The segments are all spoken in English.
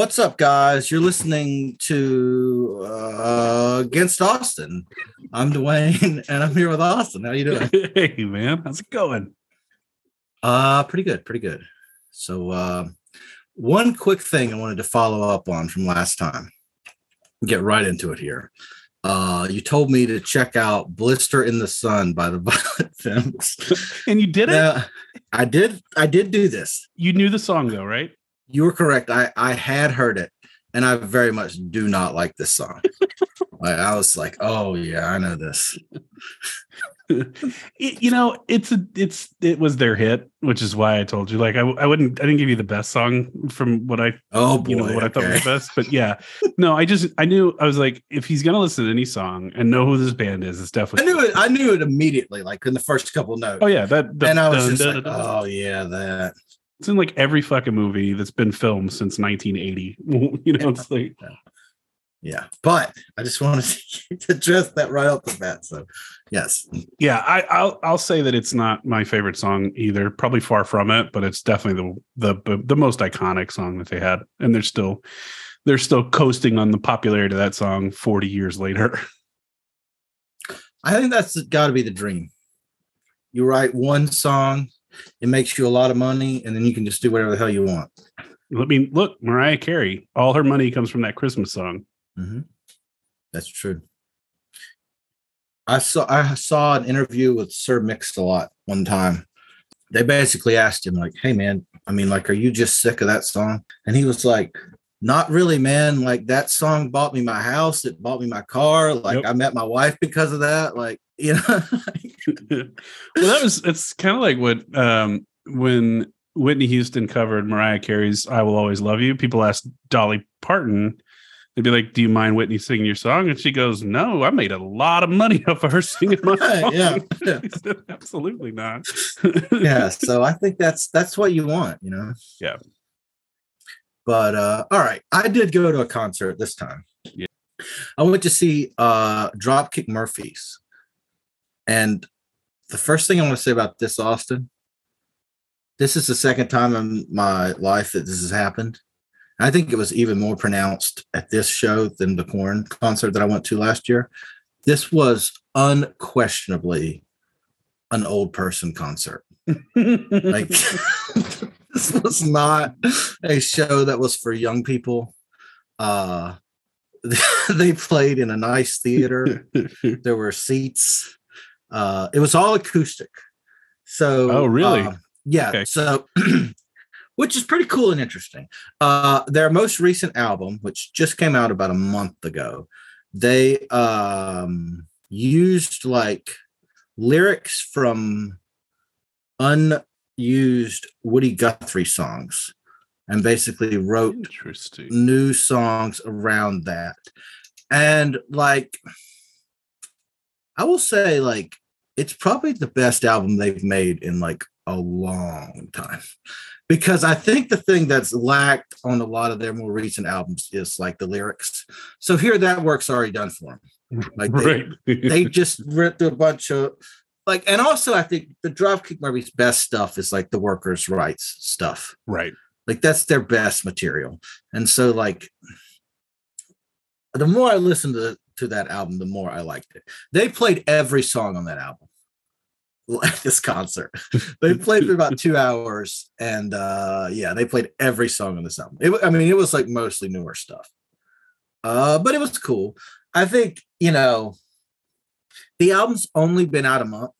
What's up, guys? You're listening to uh, Against Austin. I'm Duane, and I'm here with Austin. How you doing? Hey, man, how's it going? Uh, pretty good, pretty good. So, uh, one quick thing I wanted to follow up on from last time. Get right into it here. Uh, you told me to check out "Blister in the Sun" by the Violent Femmes. And you did it. Now, I did. I did do this. You knew the song though, right? You were correct. I I had heard it, and I very much do not like this song. like, I was like, oh yeah, I know this. It- you know, it's a, it's, it was their hit, which is why I told you. Like, I, I wouldn't, I didn't give you the best song from what I, Oh boy, you know, what I thought was the best. But yeah, no, I just, I knew, I was like, if he's gonna listen to any song and know who this band is, it's definitely I knew it. I knew it immediately, like in the first couple notes. Oh yeah, that. the- and I was dun, just dun, like, dun. oh yeah, that. It's in like every fucking movie that's been filmed since 1980. you know, it's like Yeah, but I just wanted to address that right off the bat. So, yes, yeah I, i'll i'll say that it's not my favorite song either probably far from it but it's definitely the the the most iconic song that they had and they're still they're still coasting on the popularity of that song 40 years later I think that's got to be the dream. You write one song, it makes you a lot of money, and then you can just do whatever the hell you want. i mean look mariah carey all her money comes from that christmas song Mhm. That's true. I saw I saw an interview with Sir Mix-a-Lot one time. They basically asked him like, "Hey man, I mean like are you just sick of that song?" And he was like, "Not really, man. Like that song bought me my house, it bought me my car. Like Yep. I met my wife because of that. Like, you know, well that was it's kind of like what um when whitney houston covered mariah carey's i will always love you people asked dolly parton they'd be like do you mind whitney singing your song and she goes no i made a lot of money off of her singing my song yeah, yeah. Absolutely not yeah so i think that's that's what you want you know Yeah. But uh all right i did go to a concert this time. Yeah. i went to see uh dropkick murphys. And the first thing i want to say about this austin this is the second time in my life that this has happened. I think it was even more pronounced at this show than the Korn concert that i went to last year. This was unquestionably an old person concert. Like this was not a show that was for young people. Uh they played in a nice theater. There were seats. Uh it was all acoustic. So Oh, really? uh, yeah Okay. so which is pretty cool and interesting. Uh their most recent album which just came out about a month ago they um used like lyrics from unused Woody Guthrie songs and basically wrote Interesting. new songs around that. And like, I will say, like, it's probably the best album they've made in like a long time. Because I think the thing that's lacked on a lot of their more recent albums is like the lyrics. So here, that work's already done for them. Like they, right. they just ripped a bunch of like, and also I think the Dropkick Murphys' best stuff is like the workers' rights stuff. right. Like that's their best material. And so like the more I listened to to that album, the more I liked it. They played every song on that album at this concert. they played for about two hours, and uh yeah, they played every song on this album. It, I mean, it was like mostly newer stuff. Uh, but it was cool. I think, you know, the album's only been out a month.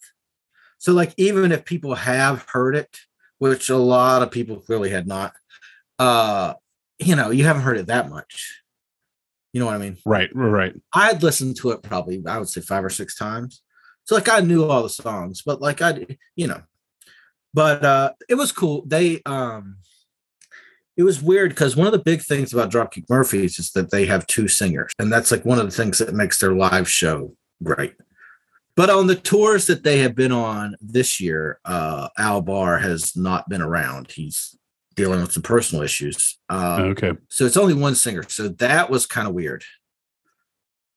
So, like, even if people have heard it, which a lot of people clearly had not, uh, you know, you haven't heard it that much. You know what I mean? Right. Right. I had listened to it probably, I would say five or six times. So like I knew all the songs, but like I, you know, but uh it was cool. They um it was weird because one of the big things about Dropkick Murphys is that they have two singers, and that's like one of the things that makes their live show great. But on the tours that they have been on this year, uh Al Barr has not been around. He's dealing with some personal issues. Uh, okay. so it's only one singer. So that was kind of weird.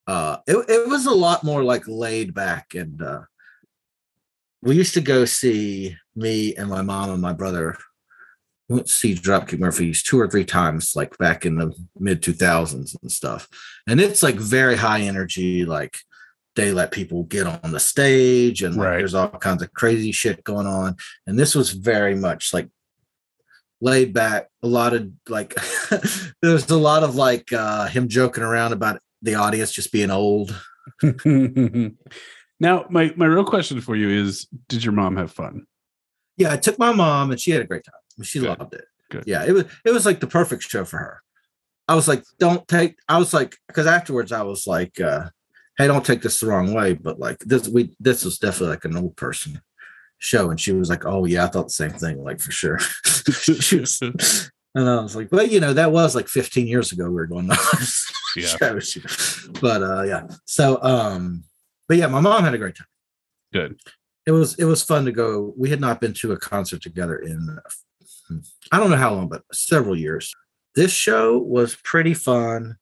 Uh it, it was a lot more like laid back and uh we used to go see me and my mom and my brother We went to see Dropkick Murphys two or three times, like back in the mid 2000s and stuff. And it's like very high energy, like they let people get on the stage and like, there's all kinds of crazy shit going on. And this was very much like laid back, a lot of like, there was a lot of like uh, him joking around about the audience just being old. now, my my real question for you is: Did your mom have fun? Yeah, I took my mom and she had a great time. She Good. loved it. Good. Yeah, it was it was like the perfect show for her. I was like, don't take. I was like, because afterwards I was like, uh, hey, don't take this the wrong way, but like this we this was definitely like an old person show, and she was like, oh yeah, I thought the same thing, like for sure. She was- and I was like, well, you know, that was like 15 years ago. We were going on Yeah. but uh, yeah. So, um, but yeah, my mom had a great time Good. it was it was fun to go. We had not been to a concert together in I don't know how long, but several years. This show was pretty fun.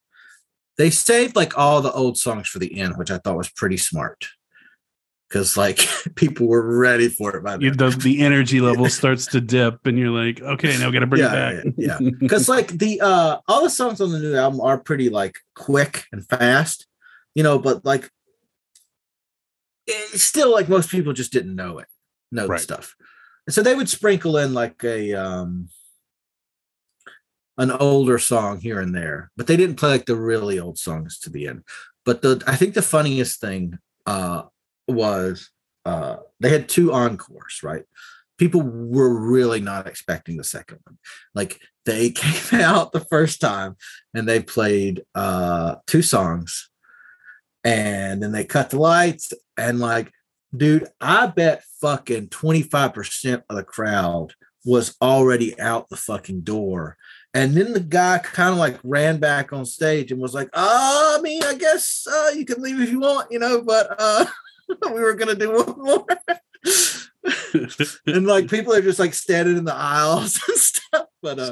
They saved like all the old songs for the end, which I thought was pretty smart. Because like people were ready for it by then. the, the energy level starts to dip, and you're like, okay, now we got to bring Yeah, it back. yeah, Because like the uh all the songs on the new album are pretty like quick and fast, you know, but like it's still like most people just didn't know it, know Right. the stuff. And so they would sprinkle in like a um an older song here and there, but they didn't play like the really old songs to the end. But the I think the funniest thing uh was uh they had two encores, right? People were really not expecting the second one. Like they came out the first time and they played uh two songs and then they cut the lights and like dude i bet fucking 25% of the crowd was already out the fucking door and then the guy kind of like ran back on stage and was like uh, i mean i guess uh, you can leave if you want you know but uh we were gonna do one more and like people are just like standing in the aisles and stuff but uh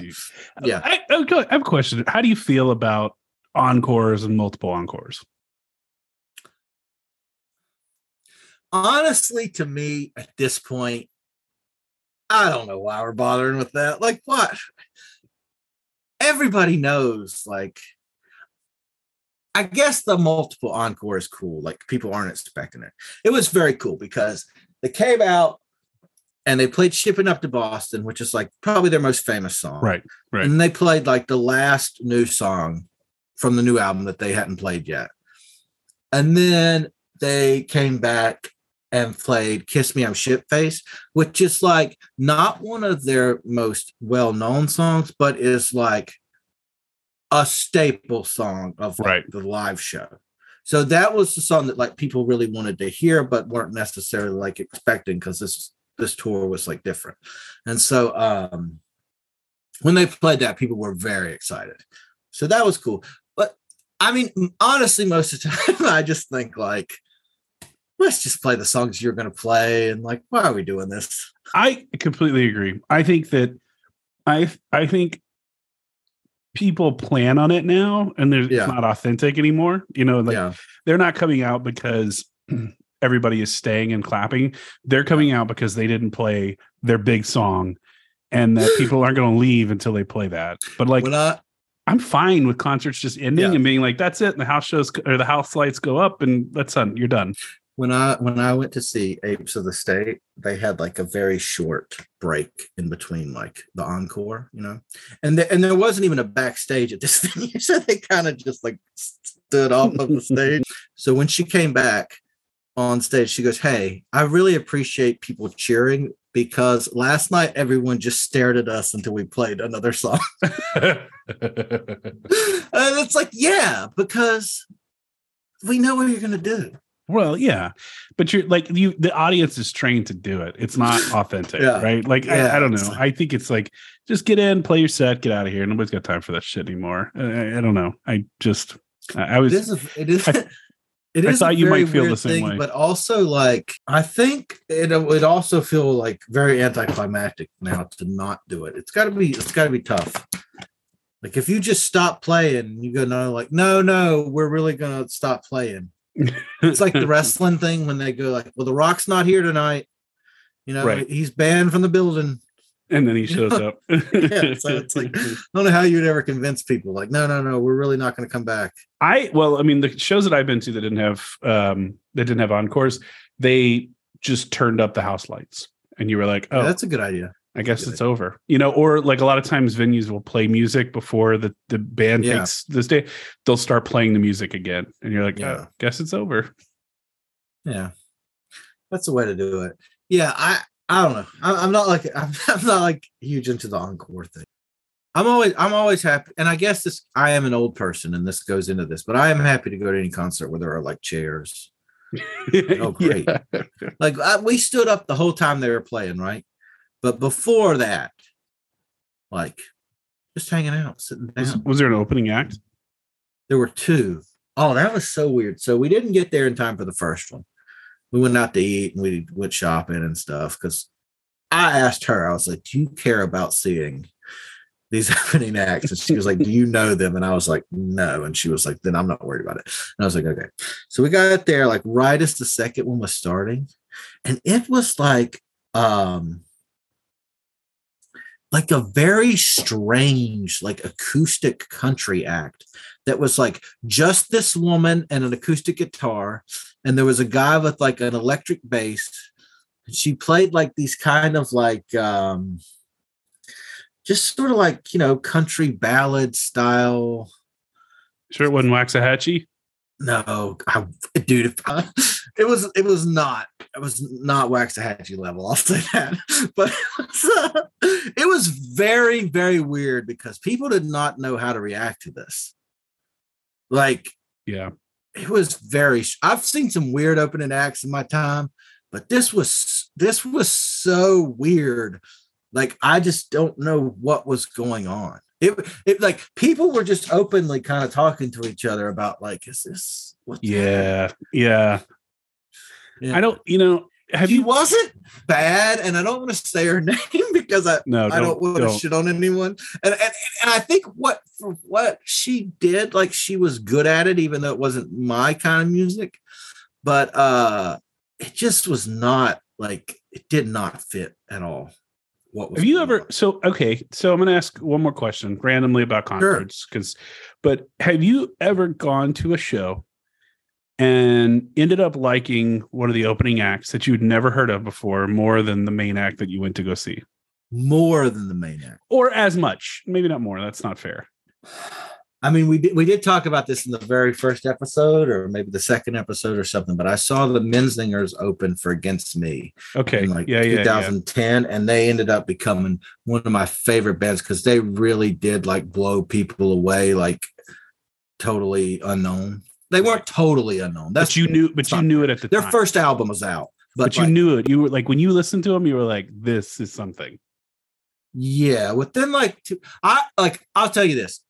yeah. I, okay, I have a question. How do you feel about encores and multiple encores? honestly to me at this point i don't know why we're bothering with that like what everybody knows like i guess the multiple encore is cool like people aren't expecting it it was very cool because they came out and they played shipping up to boston which is like probably their most famous song Right, right. and they played like the last new song from the new album that they hadn't played yet. And then they came back and played Kiss Me I'm Shit Face, which is like not one of their most well-known songs, but is like a staple song of like, Right. the live show. So that was the song that like people really wanted to hear, but weren't necessarily like expecting because this this tour was like different. And so um when they played that, people were very excited. So that was cool. But I mean, honestly, most of the time, I just think like, let's just play the songs you're going to play. And like, why are we doing this? I completely agree. I think that I I think people plan on it now and there's Yeah. it's not authentic anymore. You know, like yeah. they're not coming out because everybody is staying and clapping. They're coming out because they didn't play their big song and that people aren't going to leave until they play that. But like I'm fine with concerts just ending Yeah. and being like that's it and the house shows or the house lights go up and that's done. You're done. When I when I went to see Apes of the State, they had like a very short break in between like the encore, you know, and the, and there wasn't even a backstage at this thing, so they kind of just like stood off of the stage. So when she came back on stage, she goes, "Hey, I really appreciate people cheering." Because last night everyone just stared at us until we played another song. and it's like, yeah, because we know what you're gonna do. Well, yeah, but you're like you. The audience is trained to do it. It's not authentic, Yeah. right? Like Yeah, I, I don't know. like- I think it's like just get in, play your set, get out of here. Nobody's got time for that shit anymore. I, I- don't know. I just I, I was it is a, it is I- it I thought you might feel the same way. but also like i think it would also feel like very anticlimactic now to not do it it's got to be it's got to be tough like if you just stop playing you go no like no no we're really gonna stop playing it's like the wrestling thing when they go like well the rock's not here tonight you know Right. he's banned from the building and then he shows up. yeah, so it's like I don't know how you'd ever convince people. Like, no, no, no, we're really not going to come back. I well, I mean, the shows that I've been to that didn't have um that didn't have encores, they just turned up the house lights, and you were like, oh, Yeah, that's a good idea. I guess it's over. You know, or like a lot of times venues will play music before the the band Yeah. takes this day. They'll start playing the music again, and you're like, oh, Yeah. oh, guess it's over. Yeah, that's the way to do it. Yeah, I I don't know. I, I'm not like I'm, I'm not like huge into the encore thing. I'm always I'm always happy, and I guess this I am an old person, and this goes into this, but I am happy to go to any concert where there are like chairs. Oh, great. Yeah. Like I, we stood up the whole time they were playing, right? But before that, like just hanging out, sitting Was, down. was there an opening act? There were two. Oh, that was so weird. So we didn't get there in time for the first one. We went out to eat and we went shopping and stuff because I asked her, I was like, Do you care about seeing these opening acts? And she was like, Do you know them? And I was like, No. And she was like, Then I'm not worried about it. And I was like, Okay. So we got there like right as the second one was starting. And it was like, um, like a very strange, like acoustic country act that was like just this woman and an acoustic guitar, and there was a guy with like an electric bass. And she played like these kind of like um just sort of like you know country ballad style. Sure, it wasn't Waxahatchee. No, I, dude, if I- it was it was not it was not Waxahatchee level. I'll say that, but it was very very weird because people did not know how to react to this. Like Yeah, it was very. I've seen some weird opening acts in my time, but this was this was so weird. Like I just don't know what was going on. It, it like people were just openly kind of talking to each other about like, is this what? yeah, yeah. Yeah. I don't. You know, have She you? wasn't bad, and I don't want to say her name because I No, I don't want to don't. shit on anyone. And, and and I think what for what she did, like she was good at it, even though it wasn't my kind of music. But uh it just was not like it did not fit at all. What Have you ever? on. So okay, so I'm going to ask one more question randomly about concerts because, but have you ever gone to a show and ended up liking one of the opening acts that you'd never heard of before more than the main act that you went to go see, more than the main act? or as much? Maybe not more. That's not fair. I mean, we did we did talk about this in the very first episode, or maybe the second episode or something. But I saw the Menzingers open for Against Me, Okay, in like yeah, yeah, yeah. 2010 and they ended up becoming one of my favorite bands because they really did like blow people away like totally unknown they weren't totally unknown that's But you knew, but you knew it at the time. their time. first album was out but, but you like, knew it. You were like when you listened to them, you were like, "This is something." yeah within like two, i like i'll tell you this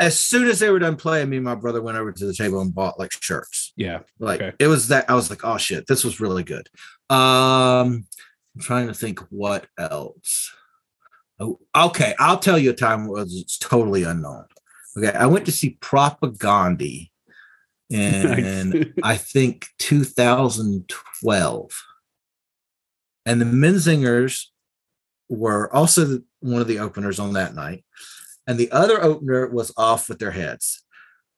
as soon as they were done playing me and my brother went over to the table and bought like shirts. Yeah, like Okay. it was that i was like oh shit this was really good. Um i'm trying to think what else. Oh okay i'll tell you a time where it's totally unknown. Okay i went to see Propagandhi in i think 2012 and the menzingers were also one of the openers on that night and the other opener was off with their heads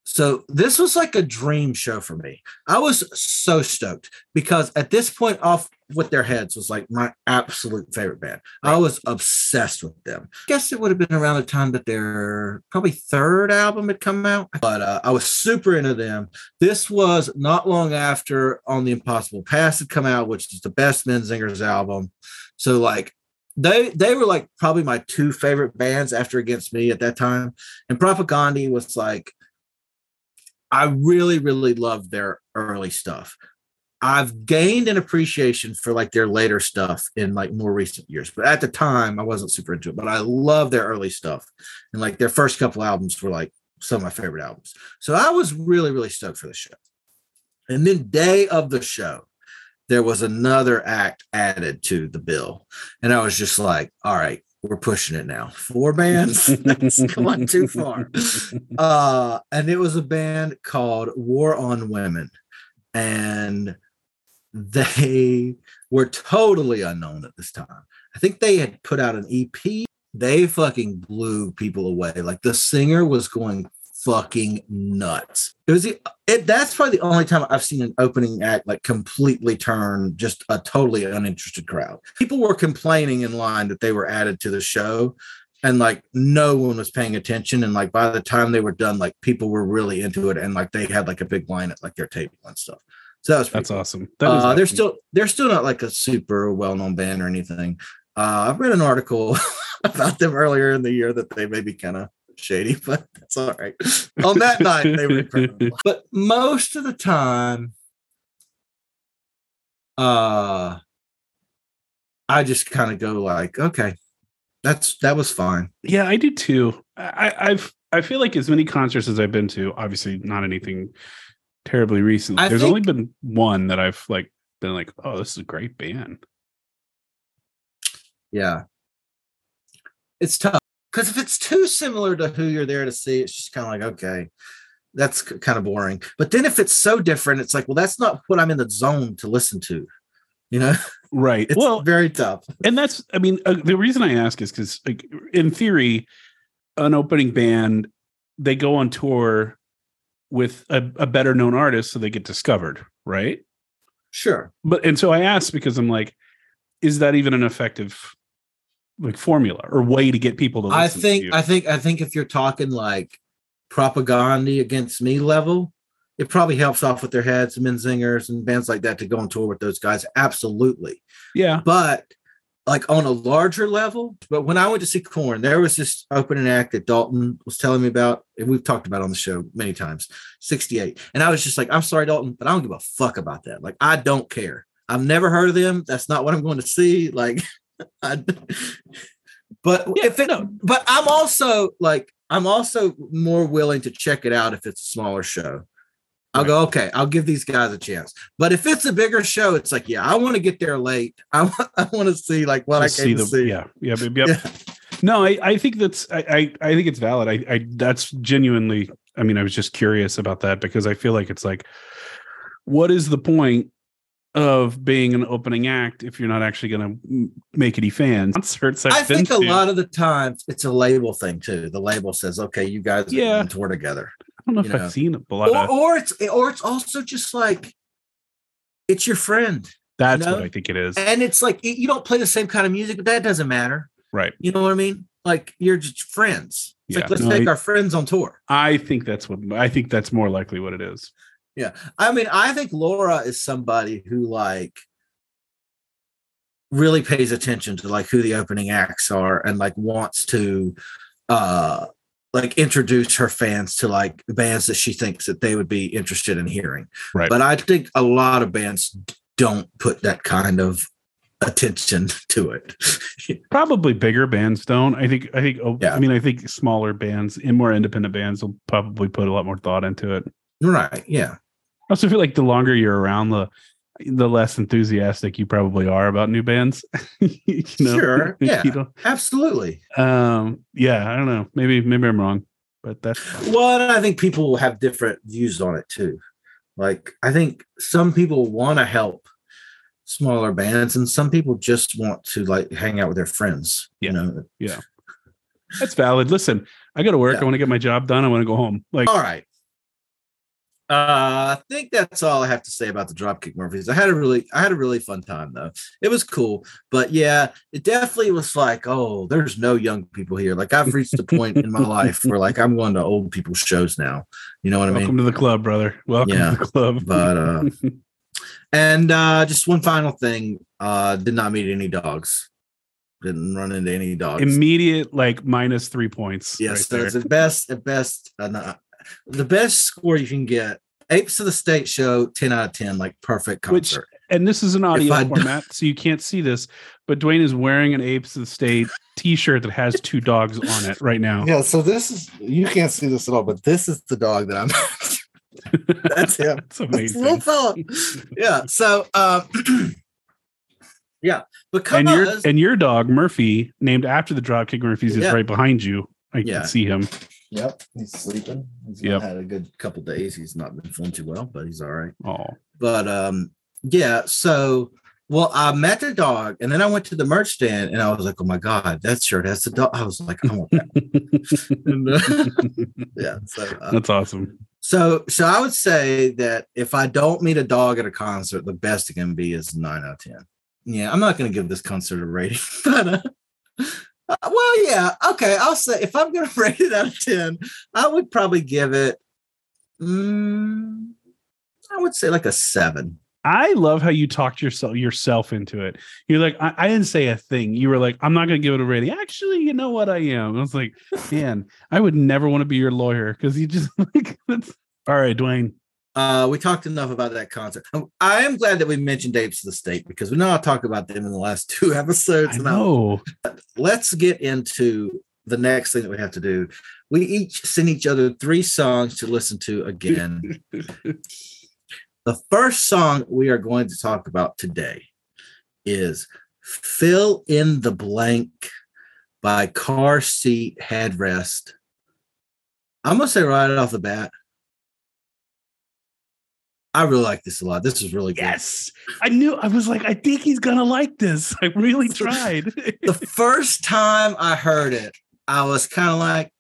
so this was like a dream show for me I was so stoked because at this point, off with their heads was like my absolute favorite band. I was obsessed with them. I guess it would have been around the time that their probably third album had come out, but uh, I was super into them. This was not long after On the Impossible Past had come out, which is the best Menzingers album. So like they they were like probably my two favorite bands after Against Me at that time, and Propagandhi was like I really, really loved their early stuff. I've gained an appreciation for like their later stuff in like more recent years, but at the time I wasn't super into it. But I love their early stuff, and like their first couple albums were like some of my favorite albums. So I was really, really stoked for the show. And then day of the show, there was another act added to the bill, and I was just like, all right. We're pushing it now. Four bands. That's gone too far uh and it was a band called war on women and they were totally unknown at this time I think they had put out an EP. They fucking blew people away. Like the singer was going fucking nuts. It was the, it. That's probably the only time I've seen an opening act like completely turn just a totally uninterested crowd. People were complaining in line that they were added to the show, and like no one was paying attention. And like by the time they were done, like people were really into it, and like they had like a big line at like their table and stuff. So that was That's cool. awesome. That Uh, they're still they're still not like a super well known band or anything. Uh, I've read an article about them earlier in the year that they maybe kind of shady, but that's all right. On that night, they were incredible. But most of the time, uh, I just kind of go like, okay, that's that was fine. Yeah, I do too. I, I've I feel like as many concerts as I've been to, obviously not anything terribly recent. I There's think- only been one that I've like been like, oh, this is a great band. Yeah. It's tough because if it's too similar to who you're there to see, it's just kind of like, okay, that's kind of boring. But then if it's so different, it's like, well, that's not what I'm in the zone to listen to. You know, Right. it's well, very tough. and that's I mean uh, the reason I ask is because like in theory, an opening band they go on tour with a, a better known artist, so they get discovered, right? Sure. But and so I asked because I'm like, is that even an effective like formula or way to get people to? Listen I to think, you? I think, I think if you're talking like Propagandhi against me level, it probably helps off with their heads, Menzingers and bands like that to go on tour with those guys. Absolutely. yeah, but like on a larger level. But when I went to see Korn, there was this opening act that Dalton was telling me about, and we've talked about on the show many times. 68, and I was just like, I'm sorry, Dalton, but I don't give a fuck about that. Like, I don't care. I've never heard of them. That's not what I'm going to see. Like, but Yeah, if it, no. but I'm also like, I'm also more willing to check it out if it's a smaller show. I'll Right. go, okay, I'll give these guys a chance. But if it's a bigger show, it's like, yeah, I want to get there late. I want, I want to see like what I came to see. yeah, yeah, but- yep. Yeah. No, I, I think that's I, I I think it's valid. I, I that's genuinely. I mean, I was just curious about that because I feel like it's like, what is the point of being an opening act if you're not actually going to make any fans? Concerts I've I think a to. lot of the time it's a label thing too. The label says, okay, you guys are Yeah. on tour together. I don't know if know. I've seen a lot Or, of. or it's or it's also just like it's your friend. That's know, what I think it is. And it's like you don't play the same kind of music, but that doesn't matter. Right. You know what I mean? Like you're just friends. It's Yeah. like let's No, take I- our friends on tour. I think that's what I think that's more likely what it is. Yeah. I mean, I think Laura is somebody who like really pays attention to like who the opening acts are and like wants to uh like introduce her fans to like bands that she thinks that they would be interested in hearing. Right. But I think a lot of bands don't put that kind of attention to it. Probably bigger bands don't. I think. I think. Yeah. I mean, I think smaller bands and more independent bands will probably put a lot more thought into it. right. Yeah. I also feel like the longer you're around, the the less enthusiastic you probably are about new bands. you know? Sure, yeah. You know? Absolutely. Um. Yeah. I don't know. Maybe. Maybe I'm wrong. But that's Well, and I think people have different views on it too. Like, I think some people want to help smaller bands, and some people just want to like hang out with their friends. Yeah. You know. Yeah. That's valid. Listen, I got to work. Yeah. I want to get my job done. I want to go home. Like, All right. Uh, I think that's all I have to say about the Dropkick Murphys. I had a really, I had a really fun time though. It was cool, but yeah, it definitely was like, oh, there's no young people here. Like I've reached a point in my life where like I'm going to old people shows now. You know what I mean? welcome to the club, brother. Welcome Yeah. to the club. But uh and uh just one final thing, uh did not meet any dogs. Didn't run into any dogs. immediate like minus three points. yes, right so it's at best at best uh, no, the best score you can get. Apes of the State show, 10 out of 10, like perfect Which- concert. and this is an audio I d- format, so you can't see this. But Duane is wearing an Apes of the State T-shirt that has two dogs on it right now. Yeah, so this is you can't see this at all, but this is the dog that I'm that's him. That's It's a little amazing. fella. Yeah. So um yeah, because And your and your dog Murphy, named after the Dropkick Murphys, is Yeah. right behind you. I Yeah. can see him. Yep, he's sleeping. He's Yep. had a good couple days. He's not been feeling too well, but he's all right. Oh, But um, yeah. So Well, I met the dog, and then I went to the merch stand, and I was like, "Oh my god, that shirt has the dog." I was like, "I want that." Uh, yeah. So, uh, That's awesome. so, so I would say that if I don't meet a dog at a concert, the best it can be is nine out of ten. Yeah, I'm not going to give this concert a rating, but uh, uh, well, yeah, okay. I'll say if I'm going to rate it out of ten, I would probably give it. Mm, I would say like a seven. I love how you talked yourself yourself into it. You're like, I, I didn't say a thing. You were like, I'm not going to give it a rating. Actually, you know what I am. I was like, man, I would never want to be your lawyer because you just like. That's... All right, Duane. Uh, we talked enough about that concert. Um, I am glad that we mentioned Apes of the State because we know I talked about them in the last two episodes. I- know. let's get into the next thing that we have to do. We each send each other three songs to listen to again. the first song we are going to talk about today is Fill in the Blank by Car Seat Headrest. I'm going to say right off the bat, I really like this a lot. This is really good. Yes, I knew. I was like, I think he's gonna like this. I really tried. the first time I heard it, I was kind of like,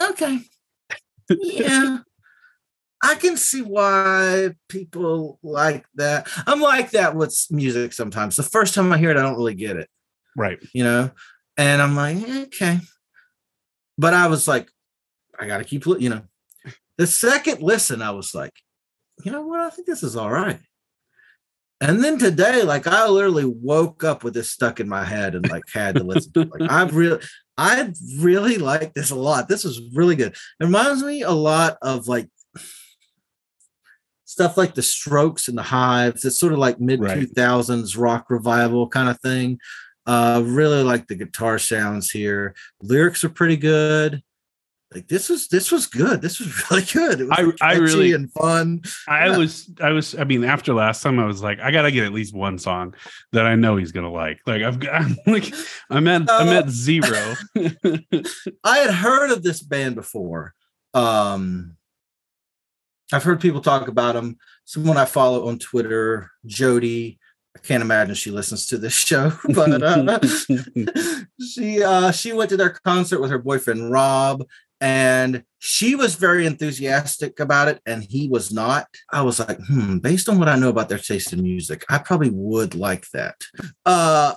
okay, yeah, I can see why people like that. I'm like that with music sometimes. The first time I hear it, I don't really get it, right. you know, and I'm like, okay, but I was like, I got to keep, you know. The second listen, I was like, you know what? I think this is all right. And then today, like I literally woke up with this stuck in my head and like had to listen. to it. Like I've really, I really like this a lot. This was really good. It reminds me a lot of like stuff like the Strokes and the Hives. It's sort of like mid two thousands rock revival kind of thing. Uh, really like the guitar sounds here. Lyrics are pretty good. Like this was this was good. This was really good. It was I- like, I really- and fun. I Yeah. was, I was, I mean, after last time, I was like, I gotta get at least one song that I know he's gonna like. Like I've got, I'm like, I'm at, I'm Uh, at zero. I had heard of this band before. Um, I've heard people talk about them. Someone I follow on Twitter, Jody. I can't imagine she listens to this show, but uh, she uh, she went to their concert with her boyfriend Rob, and she was very enthusiastic about it, and he was not. I was like, hmm, based on what I know about their taste in music, I probably would like that. Uh,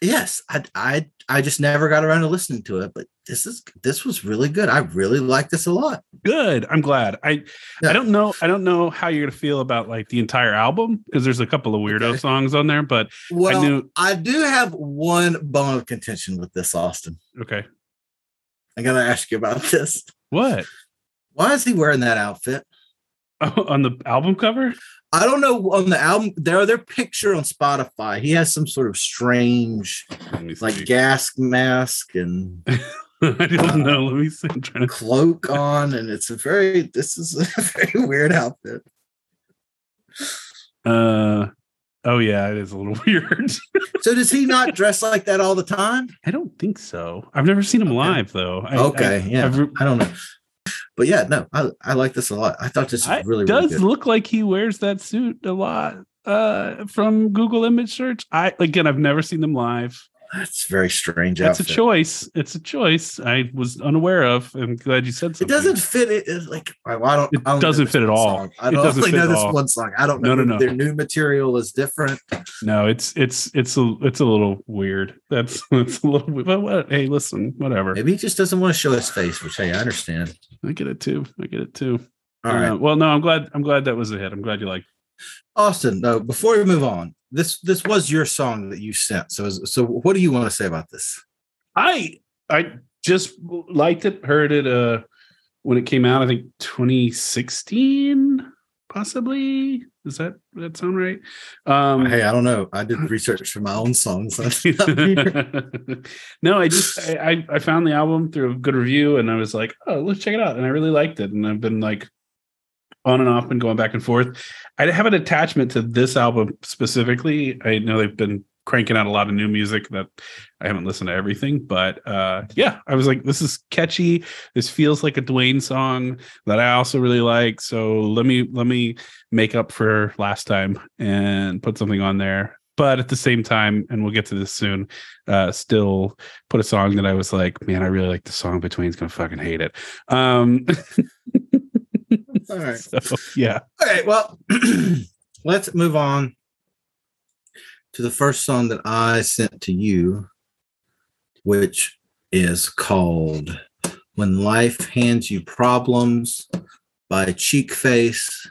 yes, I I I just never got around to listening to it, but this is this was really good. I really like this a lot. Good. I'm glad. I, Yeah. I don't know. I don't know how you're gonna feel about like the entire album because there's a couple of weirdo Okay. songs on there. But Well, I, knew- I do have one bone of contention with this, Austin. okay, I gotta ask you about this. what Why is he wearing that outfit? oh, on the album cover? I don't know on the album. There, their picture on Spotify. He has some sort of strange, like gas mask and I don't know. Let me see. I'm trying to. cloak on, and it's a very. This is a very weird outfit. Uh, oh yeah, it is a little weird. So does he not dress like that all the time? I don't think so. I've never seen him Okay. live though. I, okay, I, yeah. I've I don't know, but yeah, no, I, I like this a lot. I thought this was really, does really look like he wears that suit a lot uh from Google image search. I again I've never seen them live. That's very strange. That's a choice. It's a choice I was unaware of. I'm glad you said something. It doesn't fit. It it's like I don't. It I know doesn't fit at all. I don't fit know this one song. I don't know. No, no, no. Their new material is different. No, it's it's it's a it's a little weird. That's it's a little but what hey, listen, whatever. Maybe he just doesn't want to show his face, which hey, I understand. I get it too. I get it too. All right, Uh, well, no, I'm glad I'm glad that was a hit. I'm glad you like. Austin. No, before we move on, this this was your song that you sent. So so, what do you want to say about this? I I just liked it, heard it uh when it came out, I think 2016, possibly. Does that that sound right? Um hey, I don't know. I did research for my own songs. no, I just I, I I found the album through a good review and I was like, oh, let's check it out. And I really liked it. And I've been like on and off and going back and forth. I have an attachment to this album specifically. I know they've been cranking out a lot of new music that I haven't listened to everything, but uh, yeah, I was like, this is catchy. This feels like a Duane song that I also really like. So let me let me make up for last time and put something on there. But at the same time, and we'll get to this soon, uh, still put a song that I was like, man, I really like the song, but Duane's gonna fucking hate it. Um, All right. so, yeah. All right. Well, let's move on to the first song that I sent to you, which is called When Life Hands You Problems by Cheekface.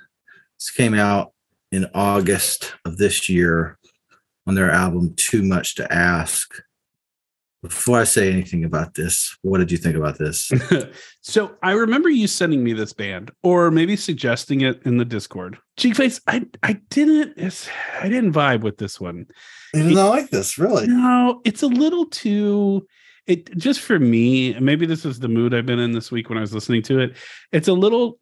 This came out in August of this year on their album Too Much to Ask. Before I say anything about this, what did you think about this? so I remember you sending me this band, or maybe suggesting it in the Discord. Cheekface, I I didn't I didn't vibe with this one. You did not like this, really? No, it's a little too. It just for me. Maybe this is the mood I've been in this week when I was listening to it. It's a little,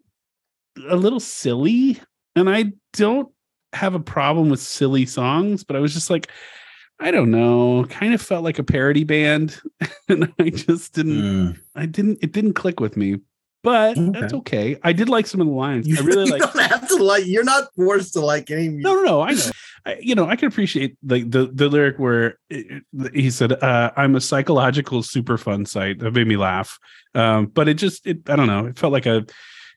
a little silly, and I don't have a problem with silly songs, but I was just like, I don't know, kind of felt like a parody band. and I just didn't, Mm. I didn't, it didn't click with me. But Okay. that's okay. I did like some of the lines. You, I really you like. don't have to like. You're not forced to like any music. No, no, no. I know. I, you know, I can appreciate the the, the lyric where it, it- he said, uh, "I'm a psychological Superfund site." That made me laugh. Um, but it just, it, I don't know. It felt like a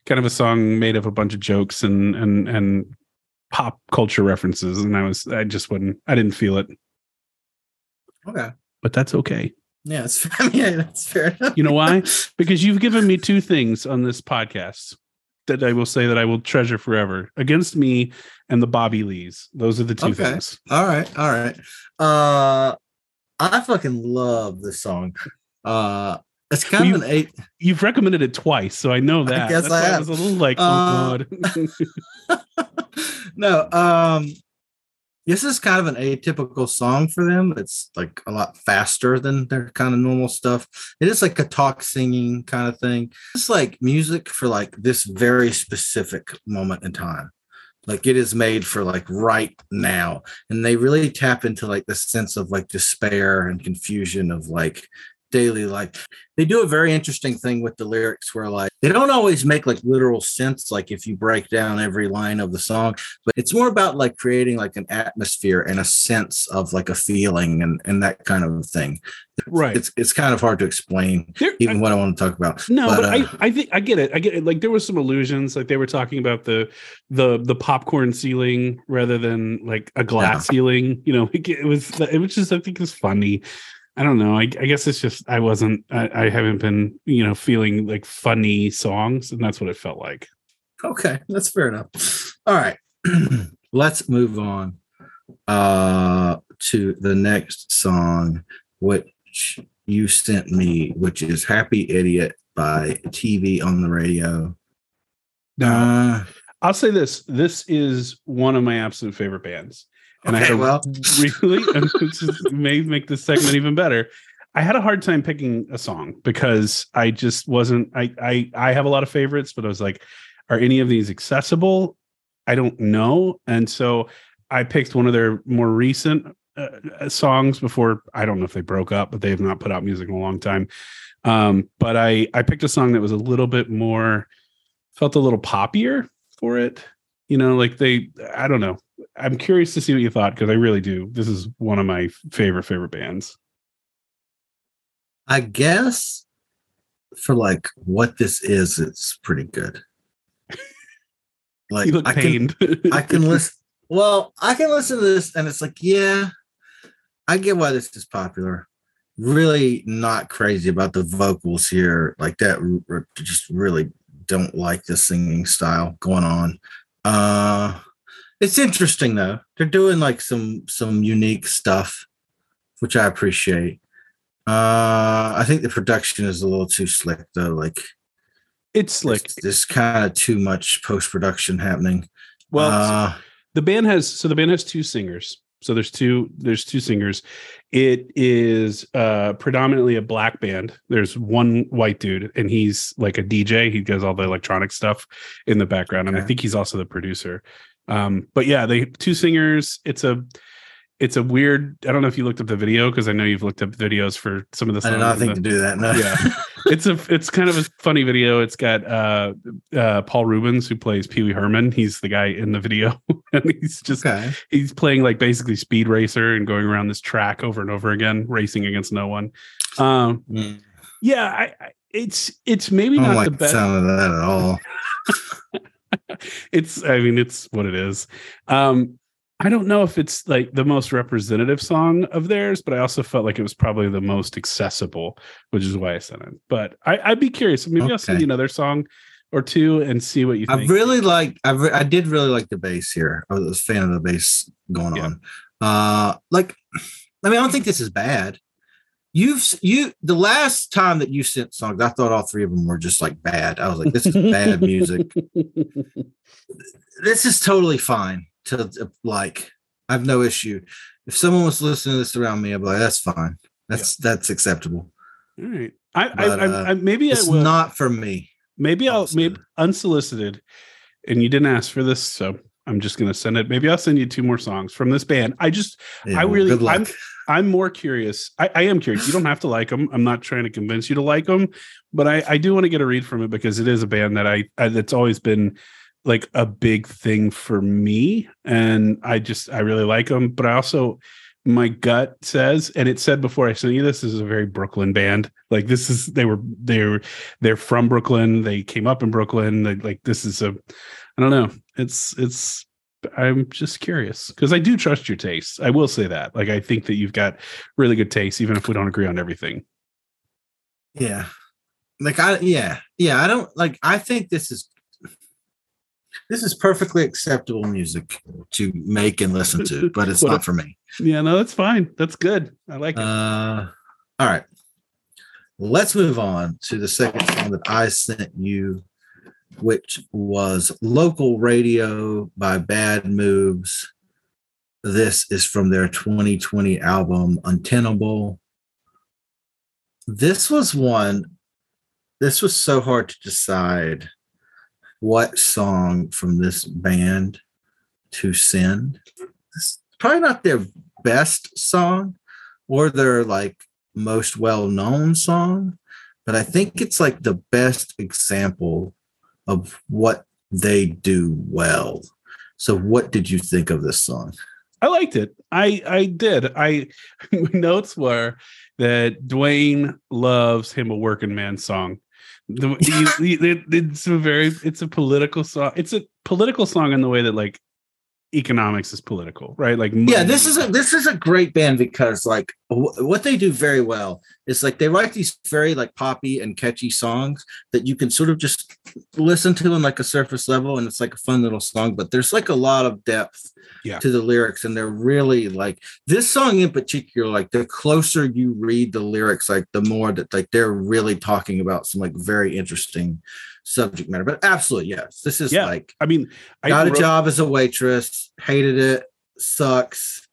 kind of a song made of a bunch of jokes and and and pop culture references, and I was, I just wouldn't, I didn't feel it. Okay. But that's okay. Yeah, it's. I mean, yeah, that's fair enough. You know why? because you've given me two things on this podcast that I will say that I will treasure forever against me and the Bobby Lees. Those are the two Okay. things. All right, all right. Uh, I fucking love this song. Uh, it's kind Well, of an eight. You've recommended it twice, so I know that. guess That's I have. was a little like, Uh, oh god. no, um, this is kind of an atypical song for them. It's like a lot faster than their kind of normal stuff. It is like a talk singing kind of thing. It's like music for like this very specific moment in time. Like it is made for like right now. And they really tap into like the sense of like despair and confusion of like daily life. They do a very interesting thing with the lyrics where like they don't always make like literal sense, like if you break down every line of the song, but it's more about like creating like an atmosphere and a sense of like a feeling and, and that kind of thing. right. It's it's kind of hard to explain There- even I- what I want to talk about. no, but, uh, I, I think I get it. I get it. Like there was some illusions, like they were talking about the the the popcorn ceiling rather than like a glass ceiling. You know, it, it was it was just I think it was funny. I don't know. I, I guess it's just I wasn't. I, I haven't been you know feeling like funny songs, and that's what it felt like. Okay, that's fair enough. All right. Let's move on uh to the next song which you sent me, which is Happy Idiot by TV on the radio. Now, Uh, I'll say this: this is one of my absolute favorite bands, and I had okay, a well, really may make this segment even better. I had a hard time picking a song because I just wasn't. I I I have a lot of favorites, but I was like, are any of these accessible? I don't know, and so I picked one of their more recent uh, uh, songs before. I don't know if they broke up, but they have not put out music in a long time. Um, but I I picked a song that was a little bit more felt a little poppier for it. You know, like they. I don't know. I'm curious to see what you thought because I really do. This is one of my favorite favorite bands. I guess for like what this is, it's pretty good. Like I can. I can listen. Well, I can listen to this, and it's like, yeah, I get why this is popular. Really not crazy about the vocals here, like that. Just really don't like the singing style going on. Uh, it's interesting though. They're doing like some some unique stuff, which I appreciate. Uh, I think the production is a little too slick though. Like, it's slick. there's, there's kind of too much post production happening. Well, uh, the band has so the band has two singers. So there's two there's two singers. It is uh predominantly a black band. There's one white dude and he's like a DJ. He does all the electronic stuff in the background and I think he's also the producer. Um but yeah, they two singers. It's a it's a weird. I don't know if you looked up the video because I know you've looked up videos for some of the. Songs I did not think the, to do that. No. Yeah, it's a it's kind of a funny video. It's got uh, uh, Paul Rubens who plays Pee Wee Herman. He's the guy in the video, and he's just okay. he's playing like basically speed racer and going around this track over and over again, racing against no one. Um, mm. Yeah, I, I, it's it's maybe not like the best sound of that at all. it's I mean it's what it is. Um, I don't know if it's like the most representative song of theirs, but I also felt like it was probably the most accessible, which is why I sent it. But I, would be curious. Maybe okay. I'll send you another song or two and see what you think. I really like. I re- I did really like the bass here. I was a fan of the bass going yeah. on. Uh, like, I mean, I don't think this is bad. You've you the last time that you sent songs, I thought all three of them were just like bad. I was like, this is bad music. this is totally fine to like I have no issue. If someone was listening to this around me, I'd be like, that's fine. That's yeah. that's acceptable. All right. I, but, I, I, uh, I maybe it's not for me. Maybe I'll maybe unsolicited, and you didn't ask for this, so I'm just gonna send it. Maybe I'll send you two more songs from this band. I just yeah, I really I'm I'm more curious. I, I am curious. You don't have to like them. I'm not trying to convince you to like them, but I, I do want to get a read from it because it is a band that I, I that's always been like a big thing for me and i just i really like them but i also my gut says and it said before i sent you this, this is a very brooklyn band like this is they were they're they're from brooklyn they came up in brooklyn they, like this is a i don't know it's it's i'm just curious because i do trust your taste i will say that like i think that you've got really good taste even if we don't agree on everything yeah like i yeah yeah i don't like i think this is this is perfectly acceptable music to make and listen to, but it's not for me. Yeah, no, that's fine. That's good. I like it. Uh, all right. Let's move on to the second song that I sent you, which was Local Radio by Bad Moves. This is from their 2020 album, Untenable. This was one, this was so hard to decide what song from this band to send. It's probably not their best song or their like most well known song, but I think it's like the best example of what they do well. So, what did you think of this song? I liked it. I I did. I notes were that Duane loves him a working man song. The, it's a very it's a political song. It's a political song in the way that like economics is political, right? Like yeah, this is a this is a great band because like w- what they do very well is like they write these very like poppy and catchy songs that you can sort of just listen to on like a surface level, and it's like a fun little song. But there's like a lot of depth yeah. to the lyrics, and they're really like this song in particular. Like the closer you read the lyrics, like the more that like they're really talking about some like very interesting subject matter. But absolutely, yes. This is yeah. like I mean, I got a job as a waitress, hated it, sucks.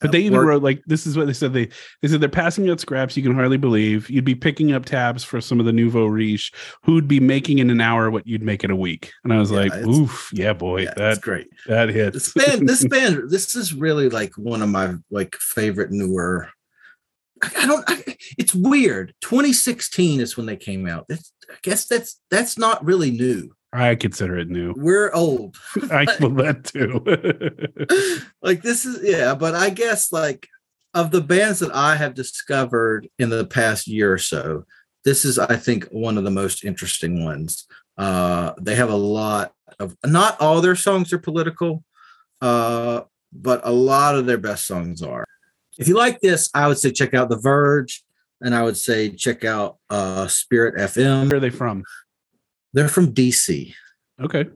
But they even wrote like this is what they said. They they said they're passing out scraps you can hardly believe. You'd be picking up tabs for some of the nouveau riche who'd be making in an hour what you'd make in a week. And I was yeah, like, oof, yeah, boy, yeah, that's great. That hits. This band, this band, this is really like one of my like favorite newer I don't. I, it's weird. 2016 is when they came out. It's, I guess that's that's not really new. I consider it new. We're old. I feel that too. like this is yeah, but I guess like of the bands that I have discovered in the past year or so, this is I think one of the most interesting ones. Uh, they have a lot of not all their songs are political, uh, but a lot of their best songs are. If you like this, I would say check out The Verge, and I would say check out uh, Spirit FM. Where are they from? They're from DC. Okay.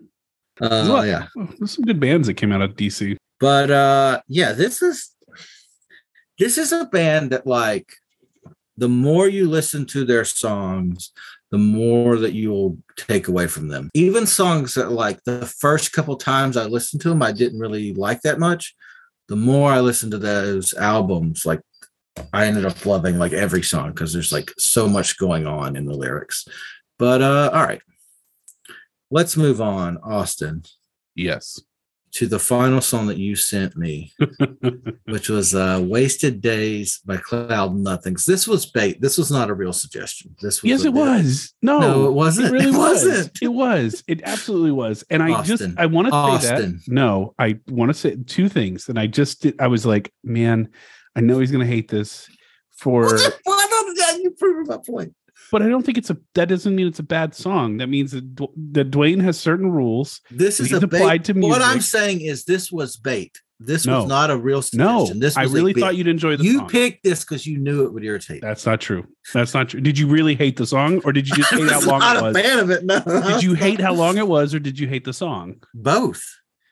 Uh, yeah, oh, there's some good bands that came out of DC. But uh, yeah, this is this is a band that like the more you listen to their songs, the more that you'll take away from them. Even songs that like the first couple times I listened to them, I didn't really like that much the more I listened to those albums, like I ended up loving like every song because there's like so much going on in the lyrics. But uh all right. Let's move on, Austin. Yes. to the final song that you sent me, which was uh, "Wasted Days" by Cloud Nothings. This was bait. This was not a real suggestion. This was yes, it bit- was. No, No, it wasn't. It really It was. wasn't. It was. It absolutely was. And I just I want to say that. No, I want to say two things. And I just did, I was like, man, I know he's gonna hate this for Why not? You proved my point. But I don't think it's a that doesn't mean it's a bad song. That means that, Dw- that Duane has certain rules. This is applied bait. to What I'm saying is, this was bait. This No. was not a real No, suggestion. this I a really thought you'd enjoy the song. you song. picked this because you knew it would irritate. That's not true. That's not true. Did you really hate the song, or did you just hate how long not it a was? fan of it. No. Did you hate how long it was, or did you hate the song? both?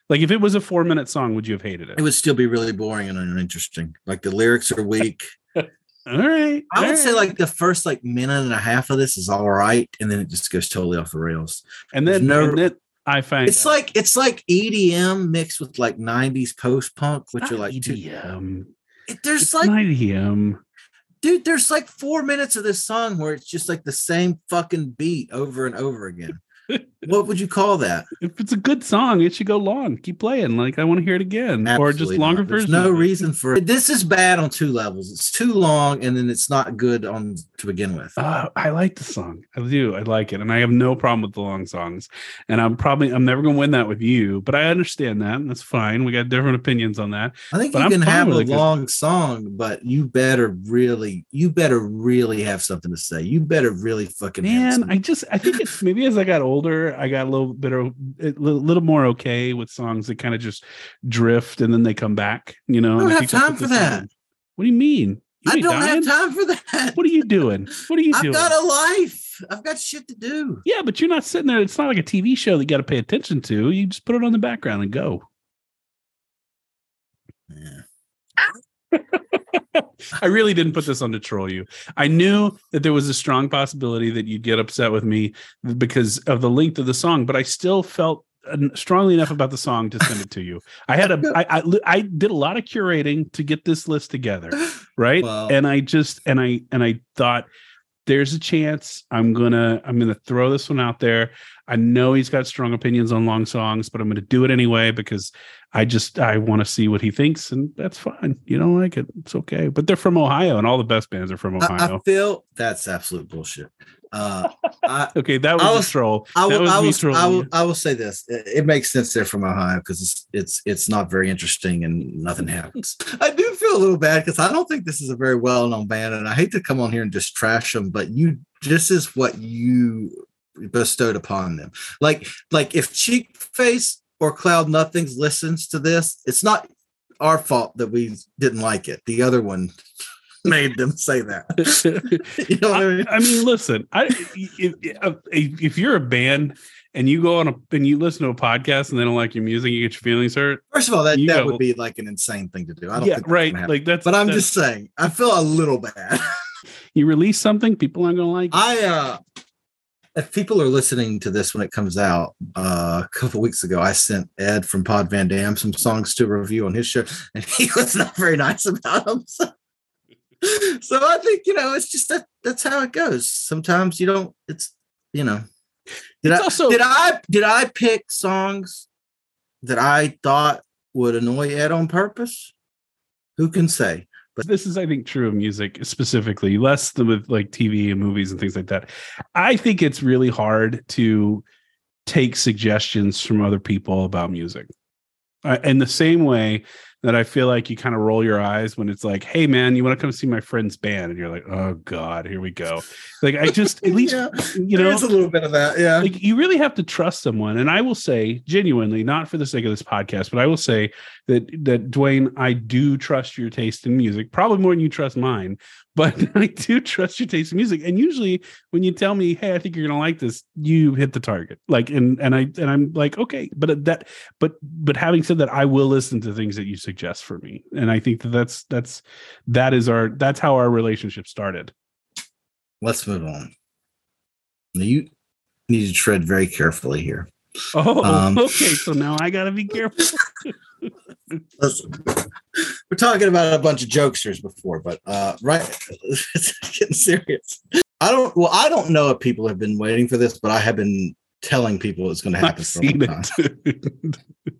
Like, if it was a four minute song, would you have hated it? It would still be really boring and uninteresting. Like the lyrics are weak. All right. I would all say like the first like minute and a half of this is all right, and then it just goes totally off the rails. and then, no- and then I find It's out- like it's like EDM mixed with like '90s post punk, which Not are like EDM. there's It's like EDM. dude, there's like four minutes of this song where it's just like the same fucking beat over and over again. What would you call that? If it's a good song, it should go long. Keep playing. Like I want to hear it again, or just longer not. There's versions. No reason for it. This is bad on two levels. It's too long, and then it's not good on to begin with. Uh, I like the song. I do. I like it, and I have no problem with the long songs. And I'm probably I'm never going to win that with you, but I understand that. And that's fine. We got different opinions on that. I think but you I'm can have a long song, but you better really, you better really have something to say. You better really fucking. Man. I just I think it's maybe as I got older, I got a little bit of a little, more okay with songs that kind of just drift and then they come back. You know, I don't and have time for that. is. What do you mean? You I don't dying? have time for that. What are you doing? What are you doing? I've got a life. I've got shit to do. Yeah, but you're not sitting there. It's not like a TV show that you got to pay attention to. You just put it on the background and go. Yeah. I really didn't put this on to troll you. I knew that there was a strong possibility that you'd get upset with me because of the length of the song, but I still felt strongly enough about the song to send it to you. I had a, I, I, did a lot of curating to get this list together, right? Well- and I just, and I, and I thought, they're's a chance I'm gonna, I'm gonna throw this one out there. I know he's got strong opinions on long songs, but I'm gonna do it anyway because I just I want to see what he thinks, and that's fine. You don't like it, it's okay. But they're from Ohio, and all the best bands are from Ohio. I feel that's absolute bullshit. Uh, I, okay, that was, I a was- troll. I will, I will, I will. I will say this. It, it makes sense there from Ohio because it's, it's, it's not very interesting and nothing happens. I do a little bad because I don't think this is a very well known band, and I hate to come on here and just trash them, but you, this is what you bestowed upon them. Like, like if Cheekface or Cloud Nothings listens to this, it's not our fault that we didn't like it. The other one made them say that. you know what I mean? I, I mean, listen. I if, if, if you're a band and you go on a and you listen to a podcast and they don't like your music, you get your feelings hurt. First of all, that, that go- would be like an insane thing to do. I don't Yeah, think right. Like that's. but I'm that's- just saying, I feel a little bad. you release something, people aren't gonna like. it. I uh if people are listening to this when it comes out, uh, a couple weeks ago, I sent Ed from Pod Van Dam some songs to review on his show, and he was not very nice about them. So, so I think you know it's just that that's how it goes. Sometimes you don't. It's you know. Did It's I also- did I did I pick songs that I thought would annoy Ed on purpose? Who can say? But this is, I think, true of music specifically, less than with like TV and movies and things like that. I think it's really hard to take suggestions from other people about music. Uh, in the same way that I feel like you kind of roll your eyes when it's like, "Hey, man, you want to come see my friend's band?" and you're like, "Oh God, here we go." Like I just at least Yeah, you know is a little bit of that. Yeah. like you really have to trust someone and i will say genuinely not for the sake of this podcast but i will say that that duane i do trust your taste in music probably more than you trust mine but i do trust your taste in music. And usually when you tell me hey i think you're gonna like this you hit the target. Like and and i and i'm like okay. But that but but having said that i will listen to things that you suggest for me. And i think that that's that's that is our that's how our relationship started. Let's move on. You need to tread very carefully here. oh Um, okay. So now i gotta be careful Listen, we're talking about a bunch of jokesters before, but uh, right, it's getting serious. I don't. Well, I don't know if people have been waiting for this, but I have been telling people it's going to happen I've for a long seen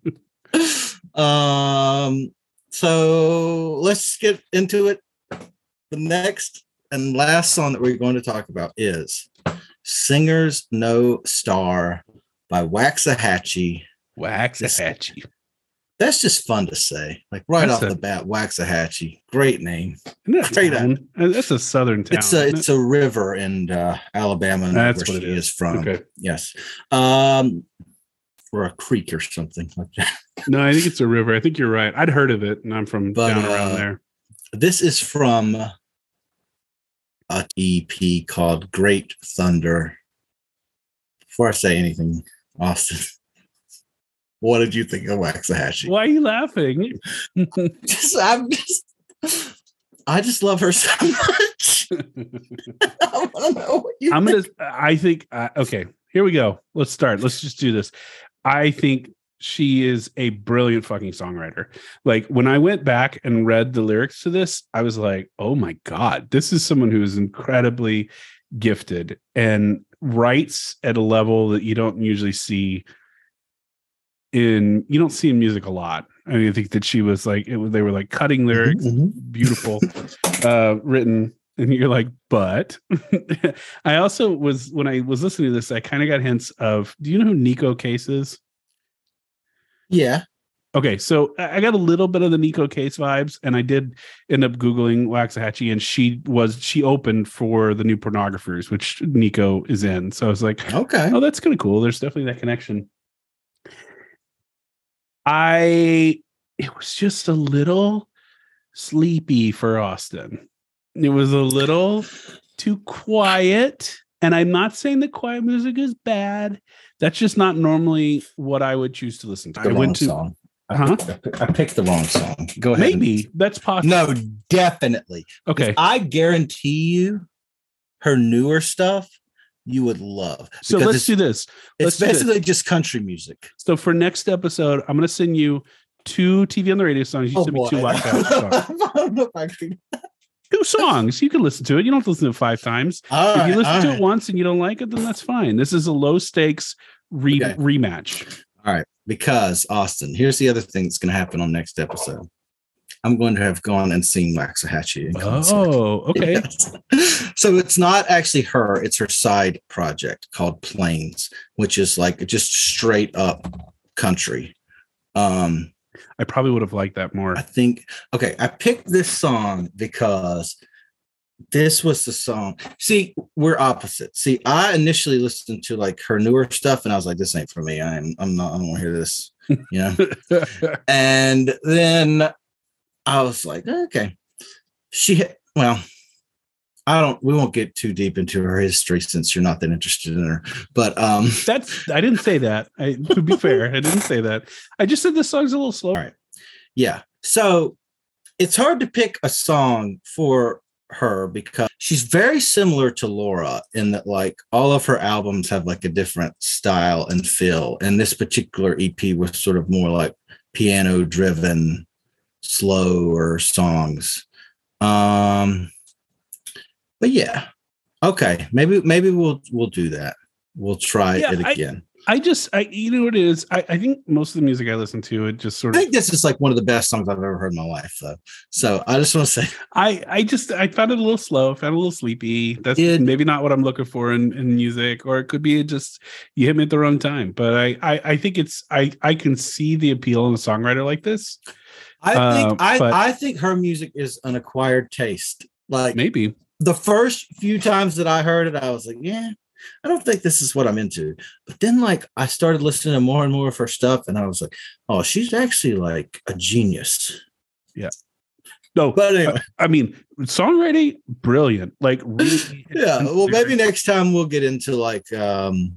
it. Um, so let's get into it. The next and last song that we're going to talk about is Singers No Star by Waxahatchee. Waxahatchee. That's just fun to say. Like right That's off a- the bat, Waxahatchee. Great name. That Straight town? Uh, That's a southern town. It's a it's a river in uh, Alabama. That's where what it she is. is from. okay. Yes. Um, or a creek or something like that. No, I think it's a river. I think you're right. I'd heard of it, and I'm from But, down uh, around there. This is from a EP called Great Thunder. Before I say anything, Austin, what did you think of Waxahatchee? Why are you laughing? Just, I'm just, I just love her so much. I want to know what you I'm think. gonna. I think. Uh, okay, here we go. Let's start. Let's just do this. I think she is a brilliant fucking songwriter. Like when I went back and read the lyrics to this, I was like, "Oh my god, this is someone who is incredibly gifted and writes at a level that you don't usually see in you don't see in music a lot." I mean, I think that she was like it was they were like cutting lyrics Mhm. beautiful uh written and you're like but i also was when i was listening to this i kind of got hints of do you know who neko case is Yeah. okay so i I got a little bit of the neko case vibes and i did end up googling waxahatchee and she was she opened for the new pornographers which neko is in so i was like Okay. oh that's kind of cool there's definitely that connection i it was just a little sleepy for austin it was a little too quiet and i'm not saying that quiet music is bad that's just not normally what i would choose to listen to The i wrong went to song. I Huh? picked, I picked the wrong song. Go ahead. and- maybe that's possible No, definitely. okay I guarantee you, her newer stuff you would love. so let's do this let's It's do this. basically just country music. so for next episode i'm going to send you two tv on the radio songs you oh, send me two songs. I don't know if I can- two songs. You can listen to it. You don't have to listen to it five times. All if you listen to right. it once and you don't like it, then that's fine. This is a low stakes re- Okay. rematch. All right, because Austin, here's the other thing that's going to happen on next episode. I'm going to have gone and seen Waxahatchee. Oh, okay. Yes. So it's not actually her, it's her side project called Plains, which is like just straight up country. Um, I probably would have liked that more. I think okay, I picked this song because this was the song. See, we're opposite. See, I initially listened to like her newer stuff and I was like, this ain't for me. I'm I'm not I don't want to hear this. You know? and then I was like, okay. She well, I don't we won't get too deep into her history since you're not that interested in her. But um that's I didn't say that. I, to be fair, I didn't say that. I just said the song's a little slow. All right. Yeah. So it's hard to pick a song for her because she's very similar to Laura in that like all of her albums have like a different style and feel. And this particular EP was sort of more like piano driven, slower songs. Um but yeah. Okay. Maybe maybe we'll we'll do that. We'll try Yeah, it again. I just, I you know what it is. I, I think most of the music I listen to, it just sort of. I think this is like one of the best songs I've ever heard in my life, though. So I just want to say I I just I found it a little slow. I found it a little sleepy. That's Did- maybe not what I'm looking for in, in music, or it could be just you hit me at the wrong time. But I I, I think it's I I can see the appeal in a songwriter like this. I Uh, think I, but- I think her music is an acquired taste. Like Maybe the first few times that I heard it, I was like, yeah, I don't think this is what I'm into. But then like I started listening to more and more of her stuff, and I was like, oh, she's actually like a genius. Yeah. No. But anyway, I mean, songwriting brilliant. Like really. yeah. Well, maybe next time we'll get into like um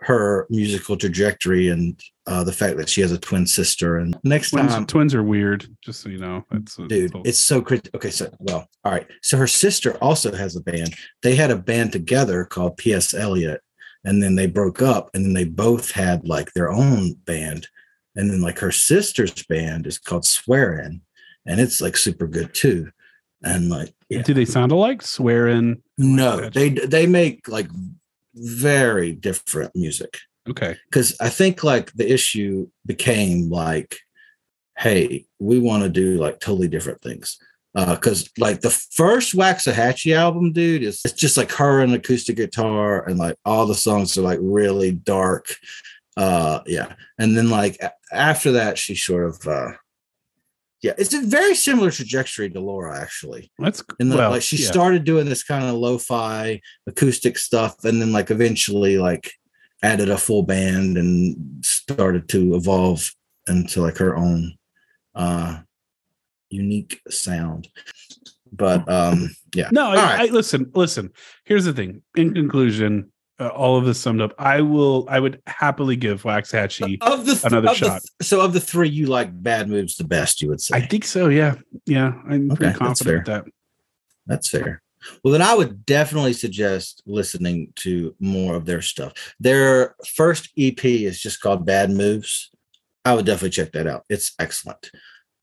her musical trajectory and uh the fact that she has a twin sister. And next twins, time twins are weird. Just so you know, that's a, dude it's so crazy okay so well all right so her sister also has a band they had a band together called ps eliot and then they broke up and then they both had like their own band and then like her sister's band is called swearin and it's like super good too and like yeah Do they sound alike? Swearing. no they they make like very different music Okay. because I think like the issue became like hey, we want to do like totally different things. Because uh, like the first Waxahatchee album, dude, is it's just like her and acoustic guitar, and like all the songs are like really dark. Uh, yeah, and then like after that, she sort of uh, yeah, it's a very similar trajectory to Laura actually. That's the, well, like she yeah. started doing this kind of lo-fi acoustic stuff, and then like eventually like added a full band and started to evolve into like her own uh unique sound. But um yeah. No, I, right. I, listen, listen. Here's the thing. In conclusion, uh, all of this summed up, I will. I would happily give Waxahatchee of the th- another of shot. The, so, of the three, you like Bad Moves the best. You would say. I think so. Yeah, yeah. I'm okay, pretty confident that's that. That's fair. Well, then I would definitely suggest listening to more of their stuff. Their first EP is just called Bad Moves. I would definitely check that out. It's excellent.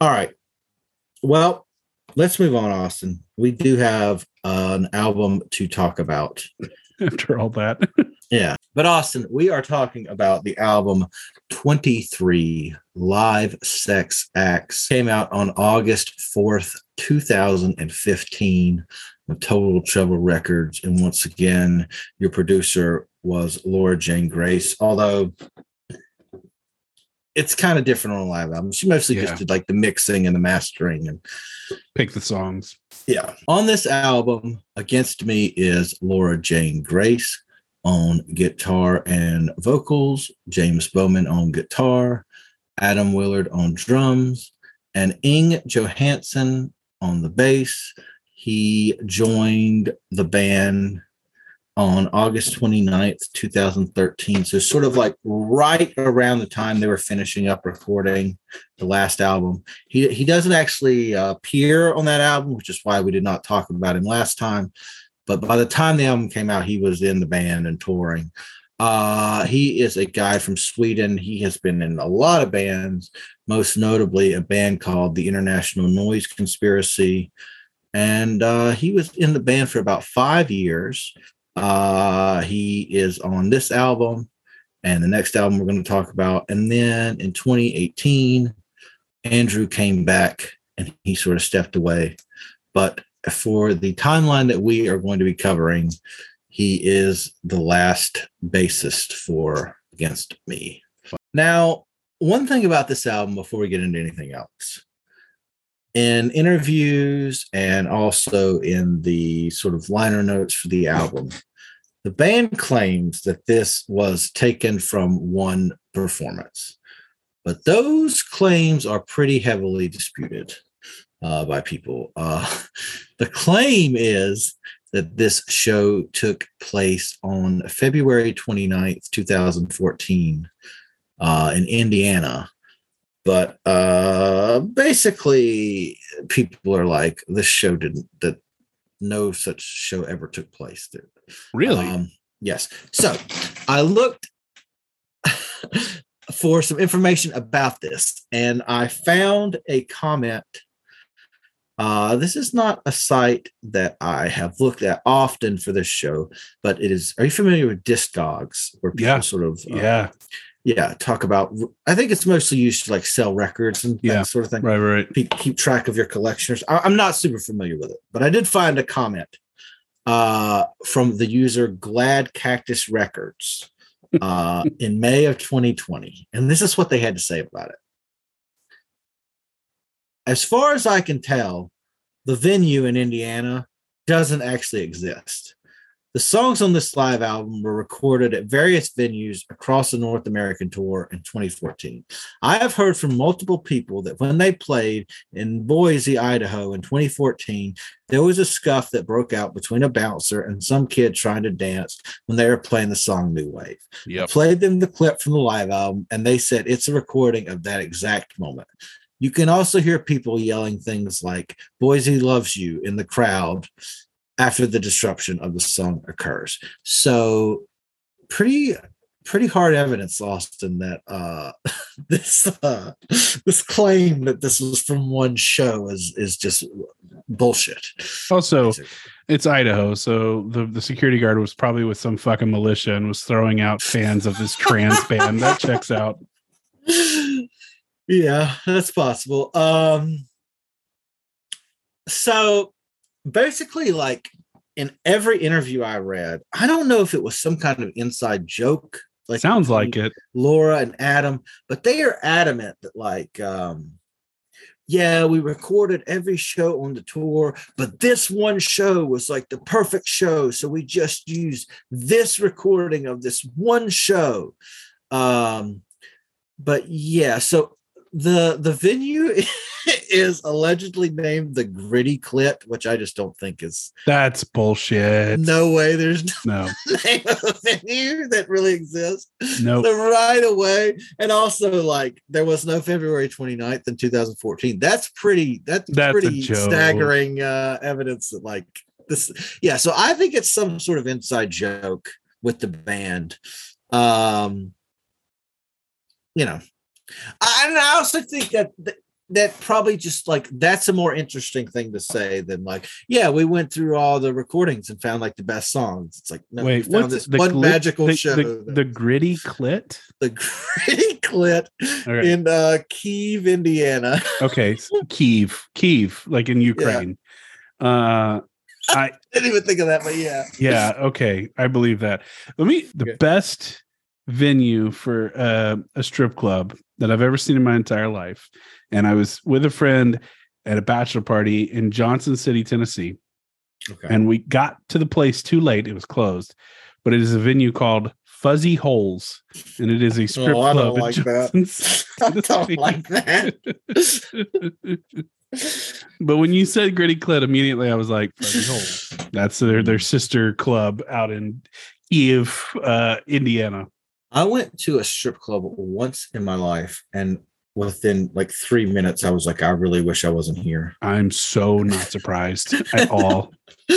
All right. Well, let's move on, Austin. We do have an album to talk about. after all that. yeah. But Austin, we are talking about the album 23 Live Sex Acts. Came out on August 4th, 2015 with Total Trouble Records. And once again, your producer was Laura Jane Grace, although it's kind of different on a live album. She mostly yeah. just did like the mixing and the mastering and pick the songs. Yeah. On this album, against me is Laura Jane Grace on guitar and vocals, James Bowman on guitar, Adam Willard on drums, and Inge Johansson on the bass. He joined the band on August 29th, 2013. So, sort of like right around the time they were finishing up recording the last album. He, he doesn't actually uh, appear on that album, which is why we did not talk about him last time. But by the time the album came out, he was in the band and touring. Uh, he is a guy from Sweden. He has been in a lot of bands, most notably a band called the International Noise Conspiracy. And uh, he was in the band for about five years. Uh, he is on this album and the next album we're going to talk about. And then in 2018, Andrew came back and he sort of stepped away. But for the timeline that we are going to be covering, he is the last bassist for Against Me. Now, one thing about this album before we get into anything else in interviews and also in the sort of liner notes for the album, the band claims that this was taken from one performance, but those claims are pretty heavily disputed uh, by people. Uh, the claim is that this show took place on February 29th, 2014, uh, in Indiana but uh basically people are like this show didn't that no such show ever took place there really um, yes so i looked for some information about this and i found a comment uh, this is not a site that I have looked at often for this show, but it is. Are you familiar with Discogs, where people yeah. sort of uh, yeah yeah talk about i think it's mostly used to like sell records and yeah, that sort of thing. right right keep, keep track of your collectioners I, am not super familiar with it but i did find a comment uh, from the user glad cactus records uh, in may of 2020 and this is what they had to say about it. As far as i can tell the venue in indiana doesn't actually exist the songs on this live album were recorded at various venues across the North American tour in 2014. I have heard from multiple people that when they played in Boise, Idaho in 2014, there was a scuff that broke out between a bouncer and some kid trying to dance when they were playing the song New Wave. Yep. I played them the clip from the live album, and they said it's a recording of that exact moment. You can also hear people yelling things like Boise loves you in the crowd after the disruption of the song occurs. So pretty pretty hard evidence, Austin, that uh, this uh, this claim that this was from one show is is just bullshit. Also, basically. it's Idaho, so the the security guard was probably with some fucking militia and was throwing out fans of this trans band. That checks out. Yeah, that's possible. Um so basically like in every interview I read, I don't know if it was some kind of inside joke like Sounds like it. Laura and Adam, but they are adamant that like um yeah, we recorded every show on the tour, but this one show was like the perfect show. So we just used this recording of this one show. Um, but yeah, so the the venue is allegedly named the Gritty Clit, which I just don't think is That's bullshit. no way. There's no No. name of a venue that really exists. Nope. So right away, and also like there was no February 29th in 2014. That's pretty. That's, That's pretty staggering uh, evidence that like this. Yeah. So I think it's some sort of inside joke with the band. Um, you know, I, and I also think that. that that probably just like that's a more interesting thing to say than like yeah we went through all the recordings and found like the best songs it's like no Wait, we found what's this one clit- magical the, show The, the gritty clit. the gritty clit Okay. in uh Kiev, Indiana. Okay. Kiev, Kiev, like in Ukraine. Uh, I Didn't even think of that, but yeah. yeah. Okay, I believe that. Let me. The Okay. best venue for uh, a strip club that I've ever seen in my entire life, and I was with a friend at a bachelor party in Johnson City, Tennessee. Okay. and we got to the place too late. It was closed, but it is a venue called Fuzzy Holes, and it is a strip Oh, I club. don't like that. I don't like that. but when you said Gritty Clit, immediately I was like, Fuzzy Holes. That's their their sister club out in Eve, uh, Indiana. I went to a strip club once in my life, and within like three minutes, I was like, I really wish I wasn't here. I'm so not surprised at all.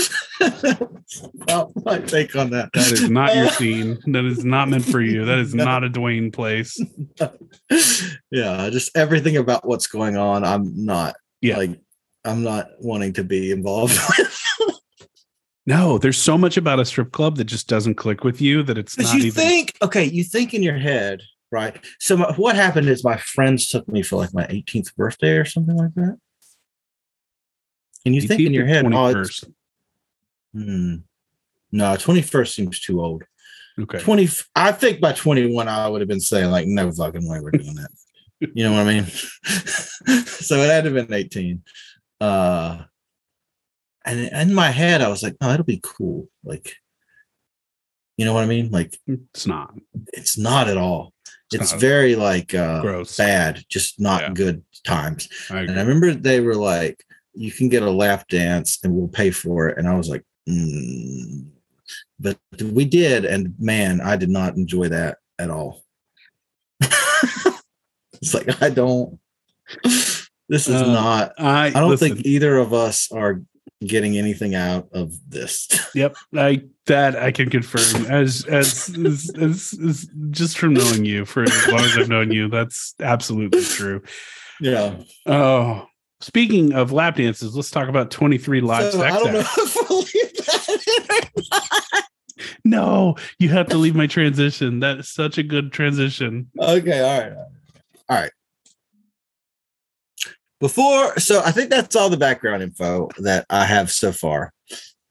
well, my take on that. That is not your uh, scene. That is not meant for you. That is No. not a Duane place. yeah, just everything about what's going on. I'm not. Yeah. Like, I'm not wanting to be involved with. No, there's so much about a strip club that just doesn't click with you that it's not you even. think, okay, you think in your head, right? So my, what happened is my friends took me for like my 18th birthday or something like that. And you think in your head, oh, it's, 21st? hmm, no, 21st seems too old. Okay. 20, I think by 21, I would have been saying, like, no fucking way we're doing that. you know what I mean? so it had to have been 18. Uh, and in my head, I was like, oh, that'll be cool. Like, you know what I mean? Like, It's not it's not at all. It's It's very like uh gross. bad, just not Yeah. good times. I And I remember they were like, you can get a lap dance and we'll pay for it. And I was like, mm. but we did, and man, I did not enjoy that at all. it's like I don't this is Uh, not I, I don't listen, think either of us are getting anything out of this. Yep, I that I can confirm as as, as, as, as just from knowing you for as long as I've known you. That's absolutely true. yeah. Oh, speaking of lap dances, let's talk about twenty three live So sex I don't know if we'll leave that in or not. No, you have to leave my transition. That is such a good transition. Okay, all right. All right. Before so I think that's all the background info that I have so far.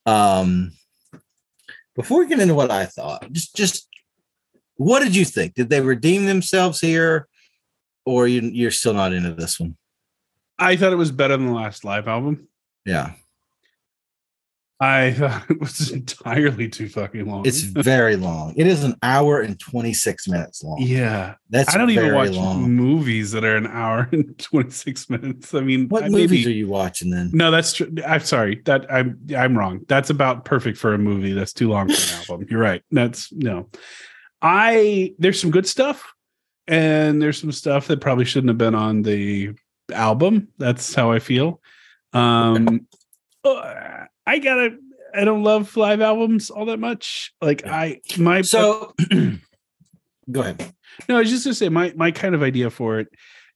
Um before we get into what I thought, just just what did you think? Did they redeem themselves here? Or you you're still not into this one? I thought it was better than the last live album. Yeah. I thought it was entirely too fucking long. It's very long. It is an hour and 26 minutes long. yeah. That's I don't even watch long. movies that are an hour and 26 minutes. I mean, What I- movies maybe, are you watching then? No, that's true. I'm sorry. That I'm I'm wrong. That's about perfect for a movie. That's too long for an album. You're right. That's no. I there's some good stuff and there's some stuff that probably shouldn't have been on the album. That's how I feel. Um uh, I gotta I don't love live albums all that much. Like Yeah. I my So go ahead. no, I was just gonna say my my kind of idea for it.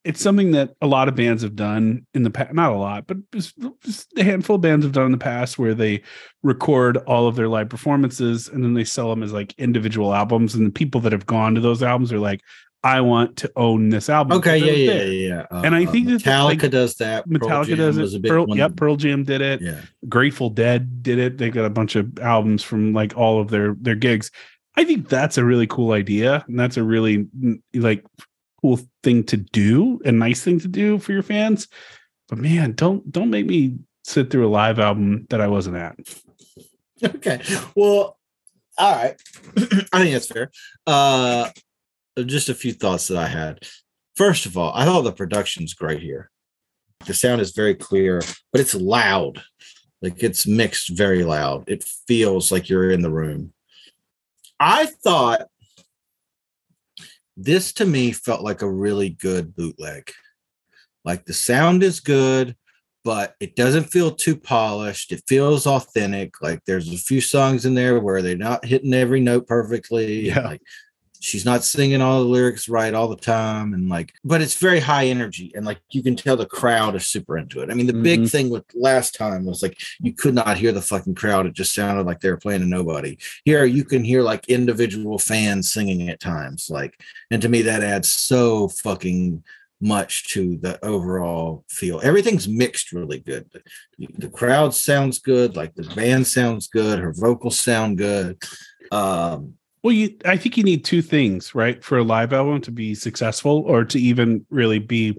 It's something that a lot of bands have done in the past. Not a lot, but just, just a handful of bands have done in the past where they record all of their live performances and then they sell them as like individual albums. And the people that have gone to those albums are like, I want to own this album. Okay, yeah, yeah, yeah. yeah. And I think that, Metallica does that. Metallica does was a it. Pearl, yep, Pearl Jam did it. Yeah. Grateful Dead did it. They got a bunch of albums from like all of their their gigs. I think that's a really cool idea, and that's a really like cool thing to do, a nice thing to do for your fans. But man, don't don't make me sit through a live album that I wasn't at. Okay. Well, all right. I think that's fair. Uh just a few thoughts that I had. First of all, I thought the production's great here. The sound is very clear, but it's loud. Like it's mixed very loud. It feels like you're in the room. I thought this to me felt like a really good bootleg. Like the sound is good, but it doesn't feel too polished. It feels authentic. Like there's a few songs in there where they're not hitting every note perfectly. Yeah. Like she's not singing all the lyrics right all the time. And like, but it's very high energy. And like you can tell the crowd is super into it. I mean, the big Mhm. thing with last time was like you could not hear the fucking crowd. It just sounded like they were playing to nobody. Here you can hear like individual fans singing at times. Like, and to me, that adds so fucking much to the overall feel. Everything's mixed really good. The, the crowd sounds good, like the band sounds good, her vocals sound good. Um, Well, you I think you need two things, right, for a live album to be successful or to even really be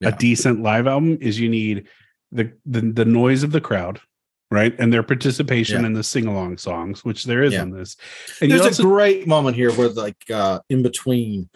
Yeah. a decent live album is you need the the, the noise of the crowd, right? And their participation Yeah. in the sing-along songs, which there is Yeah. in this. And you there's also a great moment here where like uh in between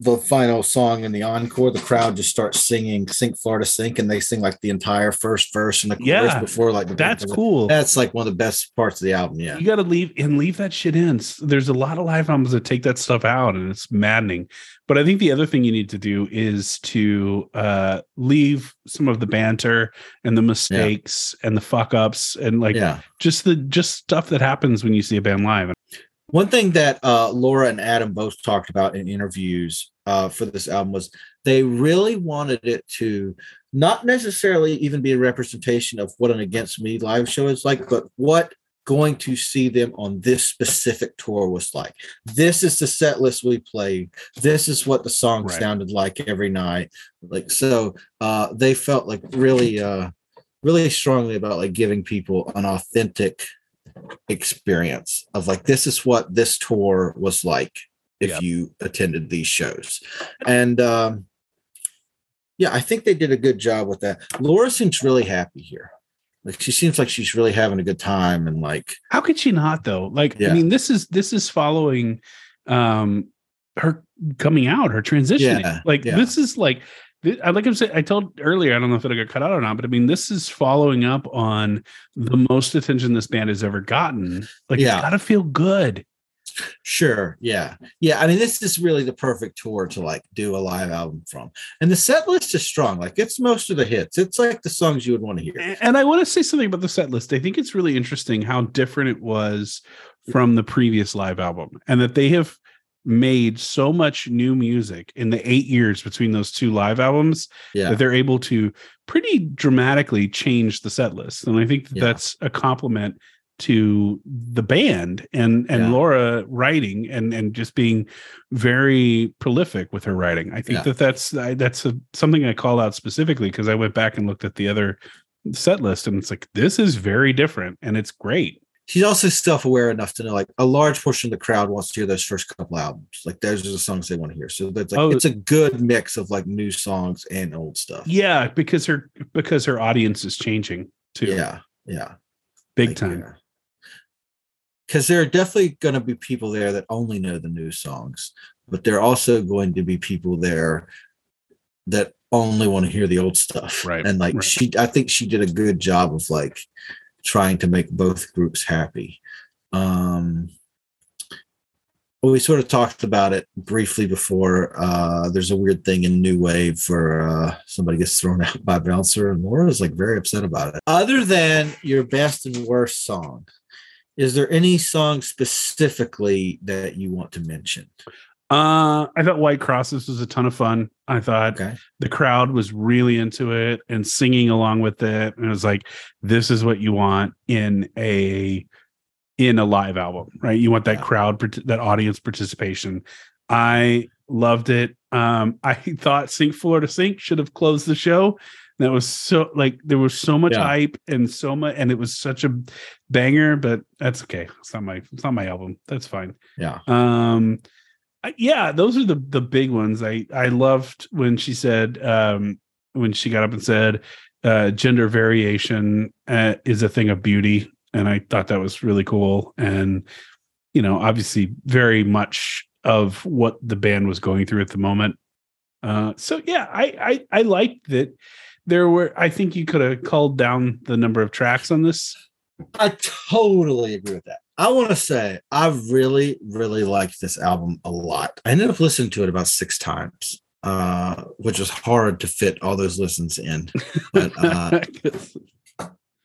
the final song and the encore, the crowd just starts singing Sink Florida Sink and they sing like the entire first verse and the chorus Yeah, before like the that's cool. That's like one of the best parts of the album. Yeah. You got to leave and leave that shit in. There's a lot of live albums that take that stuff out, and it's maddening. But I think the other thing you need to do is to uh, leave some of the banter and the mistakes and the fuck ups and like yeah. just the just stuff that happens when you see a band live. One thing that uh, Laura and Adam both talked about in interviews uh, for this album was they really wanted it to not necessarily even be a representation of what an Against Me live show is like, but what going to see them on this specific tour was like. This is the set list we played. This is what the song Right. sounded like every night. Like so, uh, they felt like really, uh, really strongly about like giving people an authentic experience of like this is what this tour was like if Yep. you attended these shows and um yeah i think they did a good job with that laura seems really happy here like she seems like she's really having a good time and like How could she not though? Like, I mean, this is this is following um her coming out, her transitioning. Yeah, like yeah. this is like I like I'm saying I told earlier, I don't know if it got cut out or not, but I mean, this is following up on the most attention this band has ever gotten. Like, Yeah. it's got to feel good. sure yeah yeah i mean this is really the perfect tour to like do a live album from and the set list is strong like it's most of the hits it's like the songs you would want to hear And I want to say something about the set list. I think it's really interesting how different it was from the previous live album, and that they have made so much new music in the eight years between those two live albums yeah that they're able to pretty dramatically change the set list. And I think that Yeah. that's a compliment to the band and and Yeah. Laura writing and and just being very prolific with her writing. I think Yeah. that that's I, that's a, something I call out specifically because I went back and looked at the other set list and it's like this is very different and it's great. She's also self-aware enough to know like a large portion of the crowd wants to hear those first couple albums like those are the songs they want to hear so that's like Oh. it's a good mix of like new songs and old stuff Yeah, because her because her audience is changing too. yeah yeah big Like, time. yeah. because there are definitely going to be people there that only know the new songs but there are also going to be people there that only want to hear the old stuff Right, and like right. she i think she did a good job of like trying to make both groups happy um we sort of talked about it briefly before. Uh, there's a weird thing in New Wave where uh, somebody gets thrown out by bouncer, and Laura's like very upset about it. Other than your best and worst song, is there any song specifically that you want to mention? Uh, I thought White Crosses was a ton of fun. I thought Okay. the crowd was really into it and singing along with it. And it was like, this is what you want in a in a live album, right? You want that Yeah. crowd, that audience participation. I Loved it. Um, I thought Sink Florida Sink should have closed the show. That was so like there was so much Yeah. hype and so much, and it was such a banger. But that's okay. It's not my it's not my album. That's fine. Yeah. Um, I- yeah, those are the the big ones. I I loved when she said um when she got up and said uh gender variation uh, is a thing of beauty, and I thought that was really cool. And you know, obviously, very much of what the band was going through at the moment. Uh, so yeah, I I I liked that. There were, I think you could have culled down the number of tracks on this. I totally agree with that. I want to say I really, really liked this album a lot. I ended up listening to it about six times, uh, which was hard to fit all those listens in. But uh,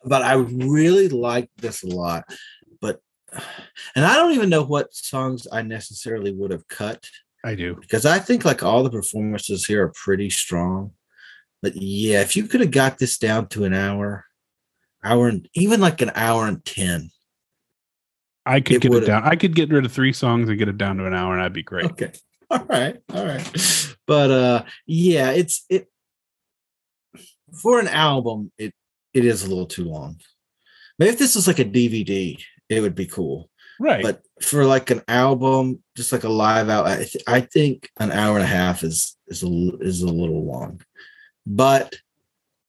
but I really liked this a lot. But and I don't even know what songs I necessarily would have cut I do. because I think like all the performances here are pretty strong. But yeah, if you could have got this down to an hour, hour and even like an hour and ten. I could It get it would've- down. I could get rid of three songs and get it down to an hour, and I'd be great. Okay. All right. All right. But uh yeah, it's it for an album, it it is a little too long. Maybe if this was like a DVD, it would be cool. Right. But for like an album, just like a live out, I, th- I think an hour and a half is is a is a little long. But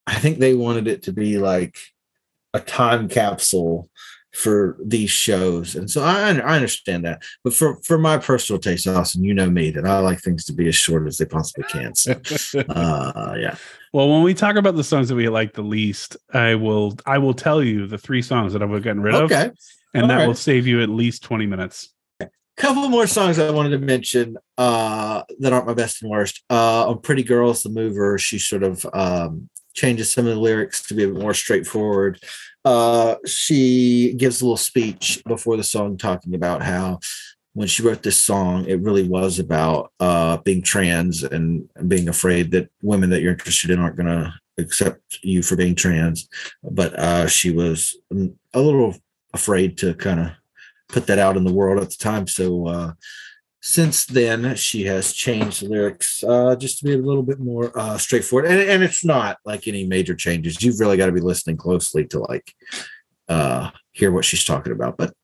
I think they wanted it to be like a time capsule for these shows, and so I I understand that. But for for my personal taste, Austin, you know me that I like things to be as short as they possibly can. So uh, yeah, well, when we talk about the songs that we like the least, I will I will tell you the three songs that I've gotten rid of, okay. and that All will save you at least twenty minutes. couple more songs I wanted to mention uh, that aren't my best and worst. Uh, on Pretty Girls, the mover, she sort of um, changes some of the lyrics to be a bit more straightforward. Uh, she gives a little speech before the song talking about how when she wrote this song, it really was about uh, being trans and being afraid that women that you're interested in aren't going to accept you for being trans. But uh, she was a little afraid to kind of put that out in the world at the time. So uh, since then, she has changed the lyrics uh, just to be a little bit more uh, straightforward. And, and it's not like any major changes. You've really got to be listening closely to like uh, hear what she's talking about. But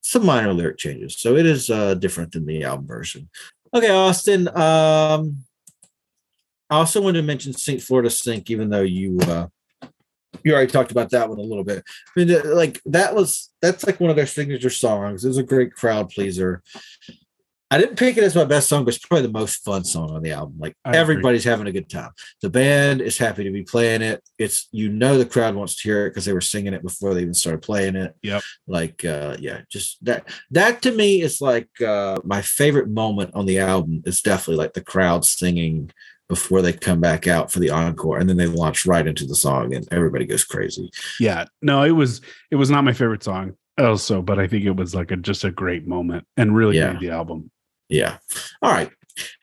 some minor lyric changes. So it is uh, different than the album version. Okay, Austin. Um, I also wanted to mention Sink, Florida, Sink, even though you uh, you already talked about that one a little bit. I mean, like that was that's like one of their signature songs. It was a great crowd pleaser. I didn't pick it as my best song, but it's probably the most fun song on the album. Like I agree. everybody's having a good time. The band is happy to be playing it. It's you know the crowd wants to hear it because they were singing it before they even started playing it. Yep. Like uh yeah, just that that to me is like uh my favorite moment on the album is definitely like the crowd singing before they come back out for the encore and then they launch right into the song and everybody goes crazy. Yeah, no, it was it was not my favorite song also, but I think it was like a just a great moment and really Yeah. made the album. Yeah. All right.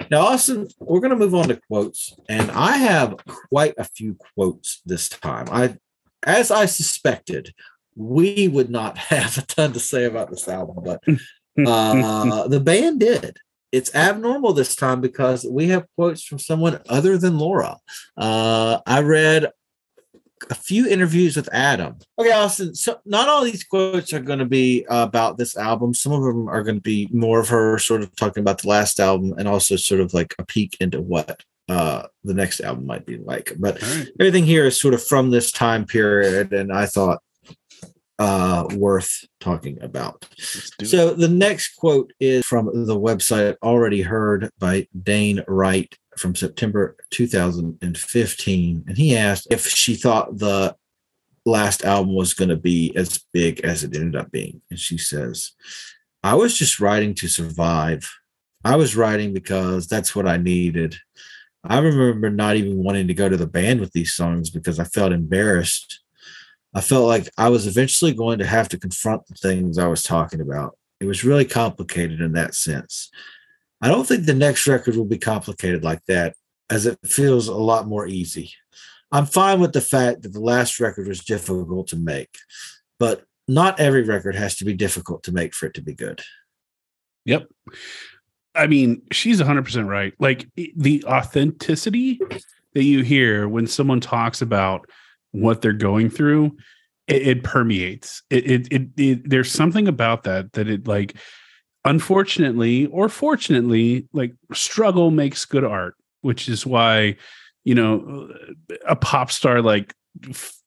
Now, Austin, we're going to move on to quotes, and I have quite a few quotes this time. I, as I suspected, we would not have a ton to say about this album, but uh, the band did. It's abnormal this time because we have quotes from someone other than Laura. Uh, I read a few interviews with Adam. Okay, Austin. So not all these quotes are going to be about this album. Some of them are going to be more of her sort of talking about the last album and also sort of like a peek into what uh the next album might be like. But right. everything here is sort of from this time period, and I thought uh worth talking about. Let's it. So the next quote is from the website already heard by Dane Wright from September 2015. And he asked if she thought the last album was going to be as big as it ended up being. And she says, I was just writing to survive. I was writing because that's what I needed. I remember not even wanting to go to the band with these songs because I felt embarrassed. I felt like I was eventually going to have to confront the things I was talking about. It was really complicated in that sense. I don't think the next record will be complicated like that, as it feels a lot more easy. I'm fine with the fact that the last record was difficult to make, but not every record has to be difficult to make for it to be good. Yep. I mean, she's 100% right. Like the authenticity that you hear when someone talks about what they're going through, it, it permeates. It, it, it, it, there's something about that that it like, unfortunately or fortunately, like struggle makes good art, which is why, you know, a pop star like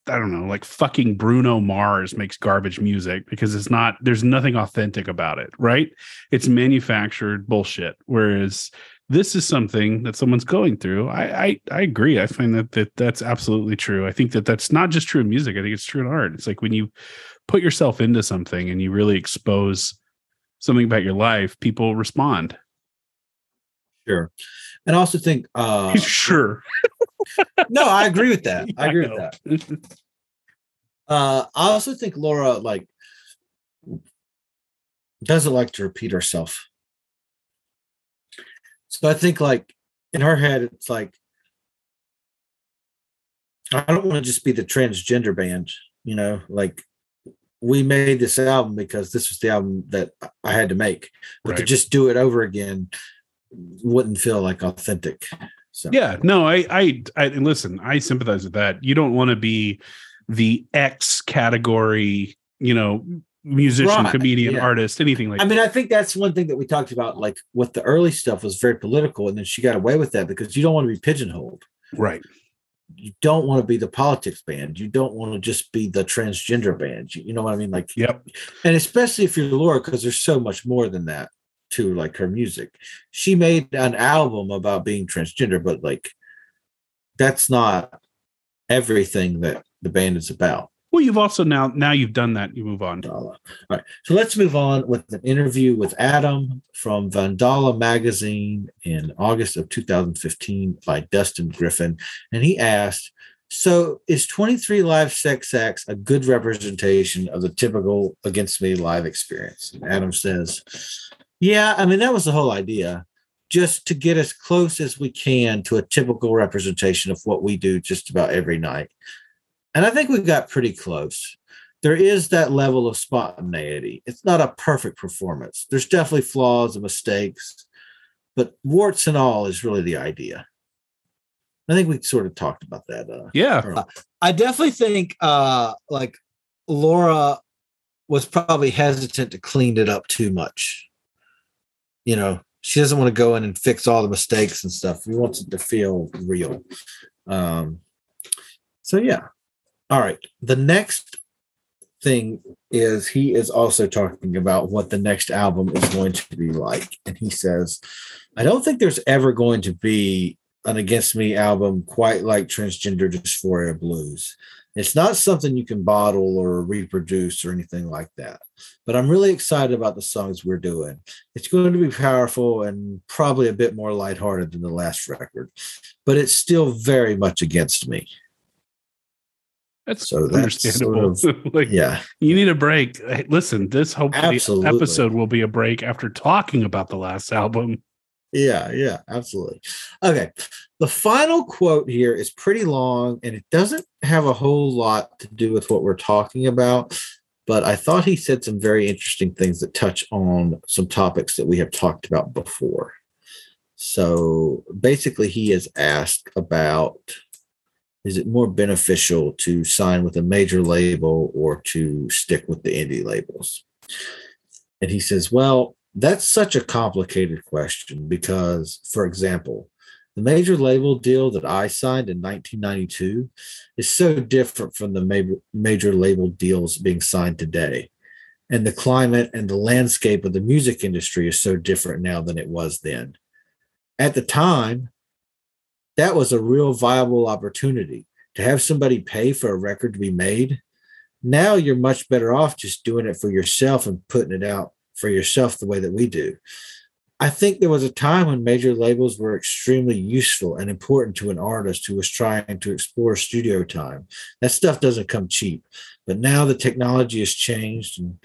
I don't know, like fucking Bruno Mars makes garbage music because it's not there's nothing authentic about it, right? It's manufactured bullshit. Whereas this is something that someone's going through. I I, I agree. I find that, that that's absolutely true. I think that that's not just true in music. I think it's true in art. It's like when you put yourself into something and you really expose something about your life, people respond. Sure. And I also think uh sure. no, I agree with that. I agree with that. Uh, I also think Laura like doesn't like to repeat herself. So I think like in her head, it's like I don't want to just be the transgender band, you know, like we made this album because this was the album that I had to make. But right. to just do it over again wouldn't feel like authentic. So yeah, no, I, I, I listen. I sympathize with that. You don't want to be the X category, you know, musician, right. comedian, yeah. artist, anything like. I that. mean, I think that's one thing that we talked about. Like with the early stuff was very political, and then she got away with that because you don't want to be pigeonholed. Right. You don't want to be the politics band. You don't want to just be the transgender band. You, you know what I mean? Like, yep. And especially if you're Laura, because there's so much more than that to like her music. She made an album about being transgender, but like that's not everything that the band is about. Well, you've also now now you've done that. You move on. All right. So let's move on with an interview with Adam from Vandala magazine in August of 2015 by Dustin Griffin. And he asked, So is 23 Live Sex Acts a good representation of the typical Against Me live experience? And Adam says, yeah, I mean, that was the whole idea, just to get as close as we can to a typical representation of what we do just about every night. And I think we got pretty close. There is that level of spontaneity. It's not a perfect performance. There's definitely flaws and mistakes, but warts and all is really the idea. I think we sort of talked about that. Uh, yeah. I definitely think uh, like Laura was probably hesitant to clean it up too much you know, she doesn't want to go in and fix all the mistakes and stuff. She wants it to feel real. Um, so yeah. All right. The next thing is he is also talking about what the next album is going to be like. And he says, I don't think there's ever going to be an Against Me album quite like Transgender Dysphoria Blues. It's not something you can bottle or reproduce or anything like that. But I'm really excited about the songs we're doing. It's going to be powerful and probably a bit more lighthearted than the last record, but it's still very much against me. That's so that's understandable. Sort of, like, yeah, you need a break. Hey, listen, this hopefully Absolutely. episode will be a break after talking about the last album. Yeah, yeah, absolutely. Okay. The final quote here is pretty long and it doesn't have a whole lot to do with what we're talking about, but I thought he said some very interesting things that touch on some topics that we have talked about before. So basically, he is asked about is it more beneficial to sign with a major label or to stick with the indie labels? And he says, well, that's such a complicated question because, for example, the major label deal that I signed in 1992 is so different from the major, major label deals being signed today. And the climate and the landscape of the music industry is so different now than it was then. At the time, that was a real viable opportunity to have somebody pay for a record to be made. Now you're much better off just doing it for yourself and putting it out for yourself the way that we do. I think there was a time when major labels were extremely useful and important to an artist who was trying to explore studio time. That stuff doesn't come cheap, but now the technology has changed and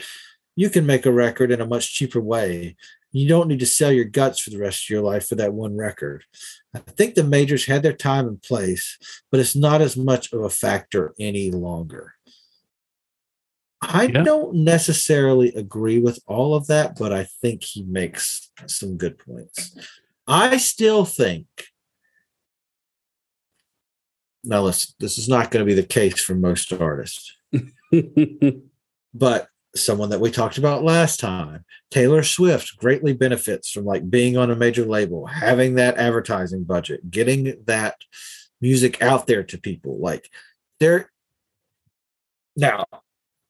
you can make a record in a much cheaper way. You don't need to sell your guts for the rest of your life for that one record. I think the majors had their time and place, but it's not as much of a factor any longer. I Yeah. don't necessarily agree with all of that, but I think he makes some good points. I still think. Now, listen, this is not going to be the case for most artists, but someone that we talked about last time, Taylor Swift, greatly benefits from like being on a major label, having that advertising budget, getting that music out there to people. Like, they're now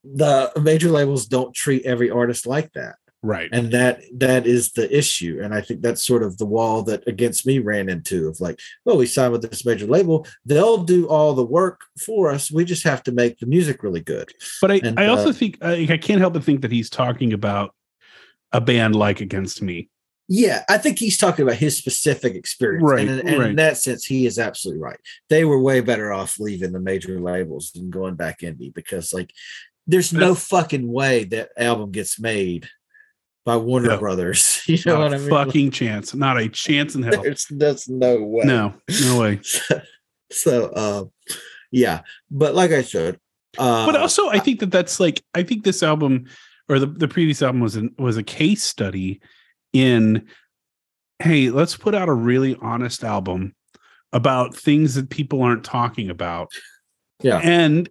the major labels don't treat every artist like that right. and that that is the issue and i think that's sort of the wall that against me ran into of like well we signed with this major label they'll do all the work for us we just have to make the music really good But I, And, I also uh, think I, I can't help but think that he's talking about a band like Against Me. yeah i think he's talking about his specific experience Right, and, and right. in that sense he is absolutely right they were way better off leaving the major labels than going back indie because like there's no fucking way that album gets made by warner No. brothers you know Not what i mean fucking chance. Not a chance in hell. there's, there's no way No, no way. so uh yeah but like i said uh but also i think that that's like i think this album or the, the previous album was an, was a case study in hey let's put out a really honest album about things that people aren't talking about Yeah. and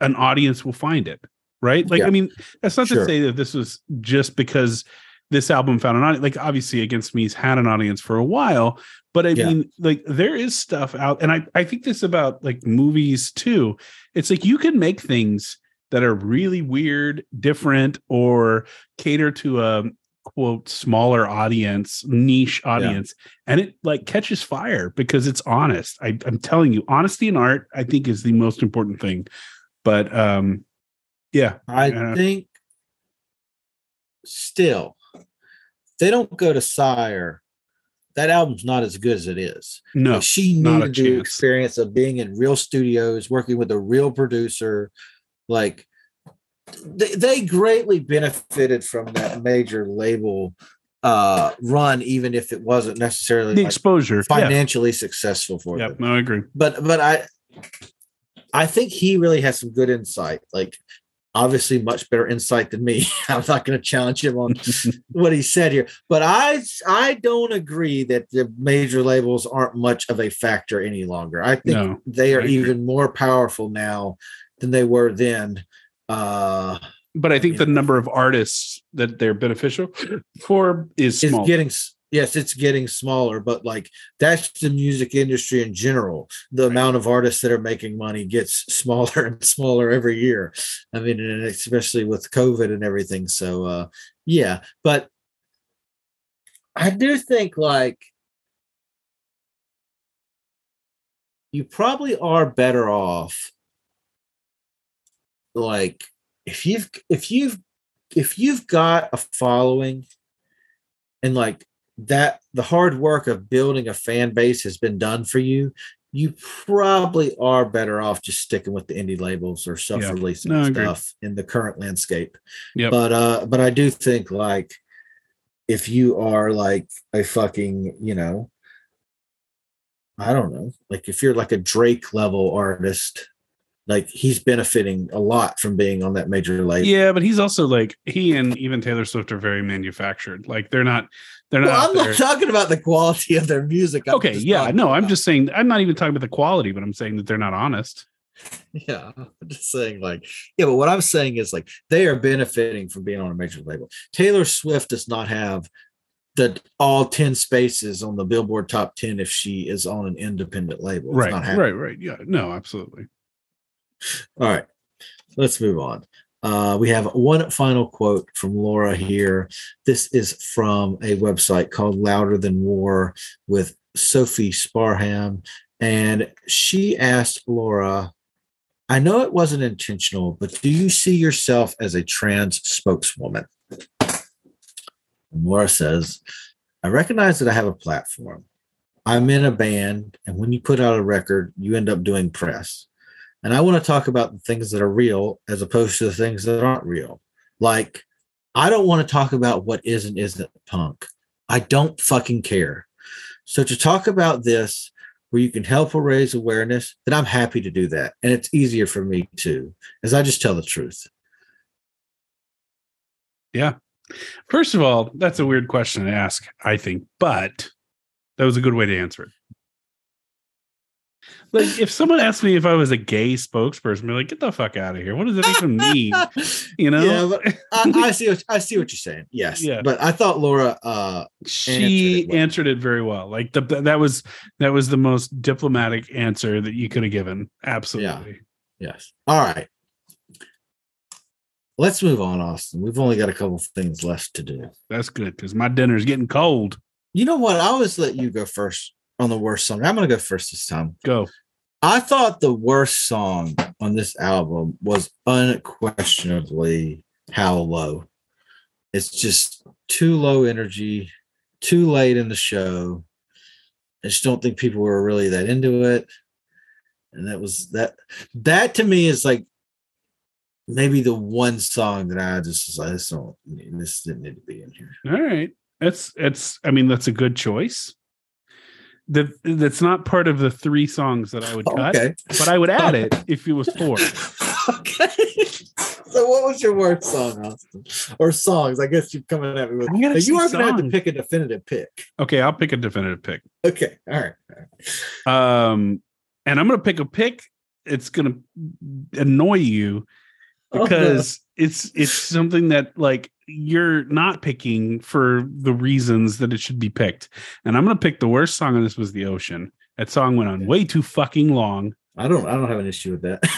an audience will find it right like Yeah. i mean that's not Sure. to say that this was just because this album found an audience like obviously against me's had an audience for a while but i Yeah. mean like there is stuff out and i i think this about like movies too it's like you can make things that are really weird different or cater to a quote smaller audience niche audience and it like catches fire because it's honest I, i'm telling you honesty in art i think is the most important thing but um yeah i Yeah. think still they don't go to sire that album's not as good as it is no Like, she needed the chance. experience of being in real studios working with a real producer like they, they greatly benefited from that major label uh run even if it wasn't necessarily the like, exposure yeah. financially successful for yeah them no i agree but but I I think he really has some good insight. Like obviously much better insight than me. I'm not going to challenge him on what he said here, but I I don't agree that the major labels aren't much of a factor any longer. I think No, they are even more powerful now than they were then. Uh but i think the number of artists that they're beneficial for is it's small getting yes it's getting smaller but like that's the music industry in general the Right. amount of artists that are making money gets smaller and smaller every year i mean and especially with covid and everything so uh yeah but i do think like you probably are better off like if you've if you've if you've got a following and like that the hard work of building a fan base has been done for you you probably are better off just sticking with the indie labels or self-releasing No, stuff in the current landscape. Yep. but uh but i do think like if you are like a fucking you know i don't know like if you're like a drake level artist like he's benefiting a lot from being on that major label. Yeah but he's also like he and even taylor swift are very manufactured. Like they're not they're not well, i'm there- not talking about the quality of their music I'm okay yeah no i'm about- just saying i'm not even talking about the quality but i'm saying that they're not honest Yeah, I'm just saying, like, yeah, but what I'm saying is, like, they are benefiting from being on a major label. Taylor Swift does not have the all 10 spaces on the Billboard top 10 if she is on an independent label. It's right right right yeah no absolutely All right, let's move on. Uh, we have one final quote from Laura here. This is from a website called Louder Than War with Sophie Sparham. And she asked Laura, I know it wasn't intentional, but do you see yourself as a trans spokeswoman? And Laura says, I recognize that I have a platform. I'm in a band, and when you put out a record, you end up doing press. And I want to talk about the things that are real as opposed to the things that aren't real. Like, I don't want to talk about what is and isn't punk. I don't fucking care. So to talk about this where you can help or raise awareness, then I'm happy to do that. And it's easier for me too, as I just tell the truth. Yeah. First of all, that's a weird question to ask, I think, but that was a good way to answer it. Like, if someone asked me if I was a gay spokesperson, be like, "Get the fuck out of here! What does that even mean?" You know? Yeah, I, I see. What, I see what you're saying. Yes. Yeah. But I thought Laura. uh she answered it well. answered it very well. Like the that was that was the most diplomatic answer that you could have given. Absolutely. Yeah. Yes. All right. Let's move on, Austin. We've only got a couple things left to do. That's good because my dinner's getting cold. You know what? I always let you go first on the worst song. I'm going to go first this time. Go. I thought the worst song on this album was unquestionably How Low. It's just too low energy, too late in the show. I just don't think people were really that into it. And that was that that to me is like maybe the one song that I just was like, this don't this didn't need to be in here. All right. That's it's I mean, that's a good choice. That that's not part of the three songs that I would cut, Okay. but I would add it if it was four. okay. So what was your worst song, Austin? Or songs? I guess you're coming at me with Now, you are gonna have to pick a definitive pick. Okay, I'll pick a definitive pick. Okay. All right. All right. Um, and I'm gonna pick a pick. It's gonna annoy you Oh, because it's it's something that like you're not picking for the reasons that it should be picked. And I'm gonna pick the worst song on this was the ocean. That song went on way too fucking long. I don't I don't have an issue with that.